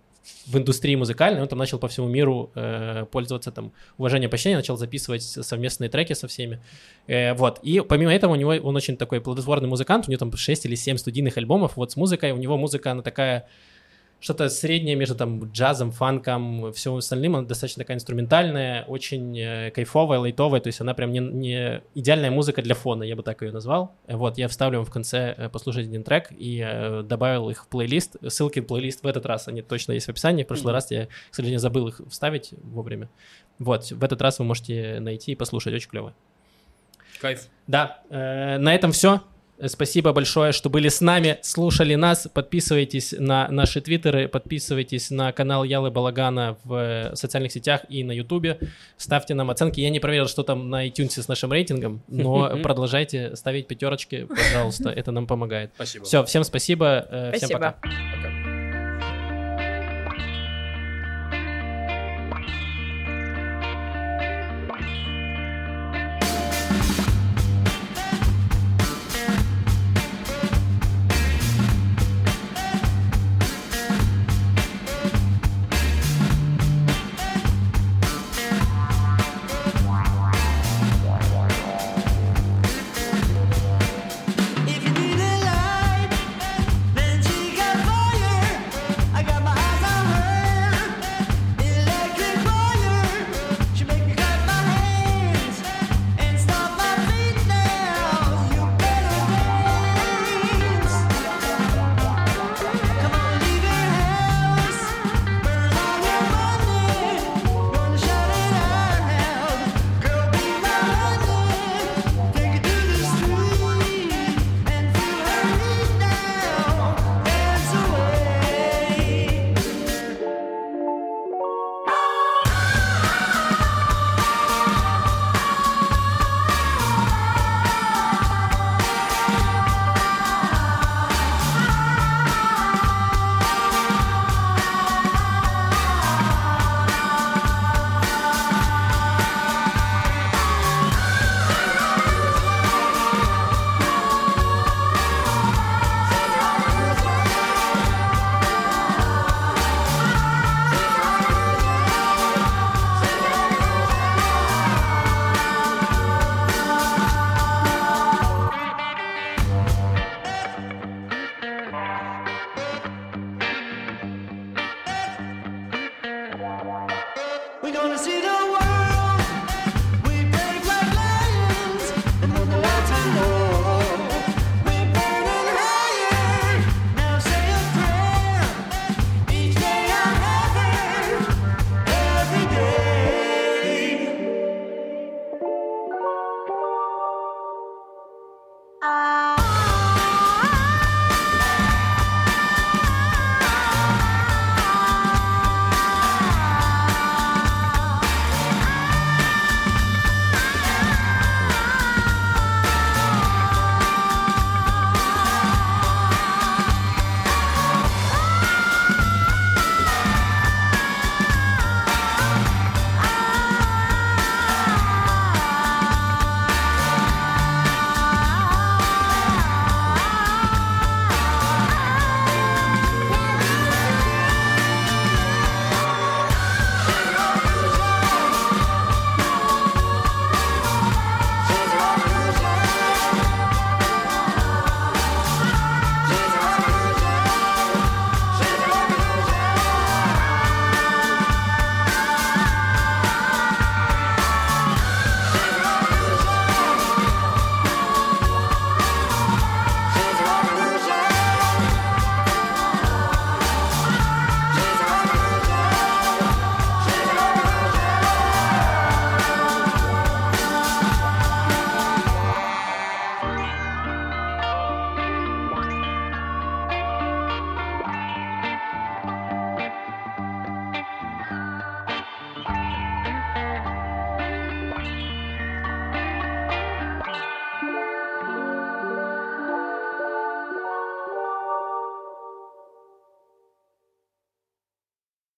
в индустрии музыкальной, он там начал по всему миру э, пользоваться там уважением почтения, начал записывать совместные треки со всеми. Э, вот. И помимо этого у него он очень такой плодотворный музыкант, у него там 6 или 7 студийных альбомов. Вот с музыкой, у него музыка, она такая что-то среднее между там джазом, фанком, всем остальным. Она достаточно такая инструментальная, очень э, кайфовая, лайтовая. То есть она прям не, не идеальная музыка для фона, я бы так ее назвал. Вот, я вставлю вам в конце э, послушать один трек и э, добавил их в плейлист. Ссылки в плейлист в этот раз, они точно есть в описании. В прошлый mm-hmm. раз я, к сожалению, забыл их вставить вовремя. Вот, в этот раз вы можете найти и послушать, очень клево. Кайф. Да, э, на этом все. Спасибо большое, что были с нами, слушали нас. Подписывайтесь на наши твиттеры, подписывайтесь на канал Ялы Балагана в социальных сетях и на ютубе. Ставьте нам оценки. Я не проверил, что там на iTunes с нашим рейтингом, но продолжайте ставить пятерочки, пожалуйста, это нам помогает. Спасибо. Все, всем спасибо, э, всем пока. Пока.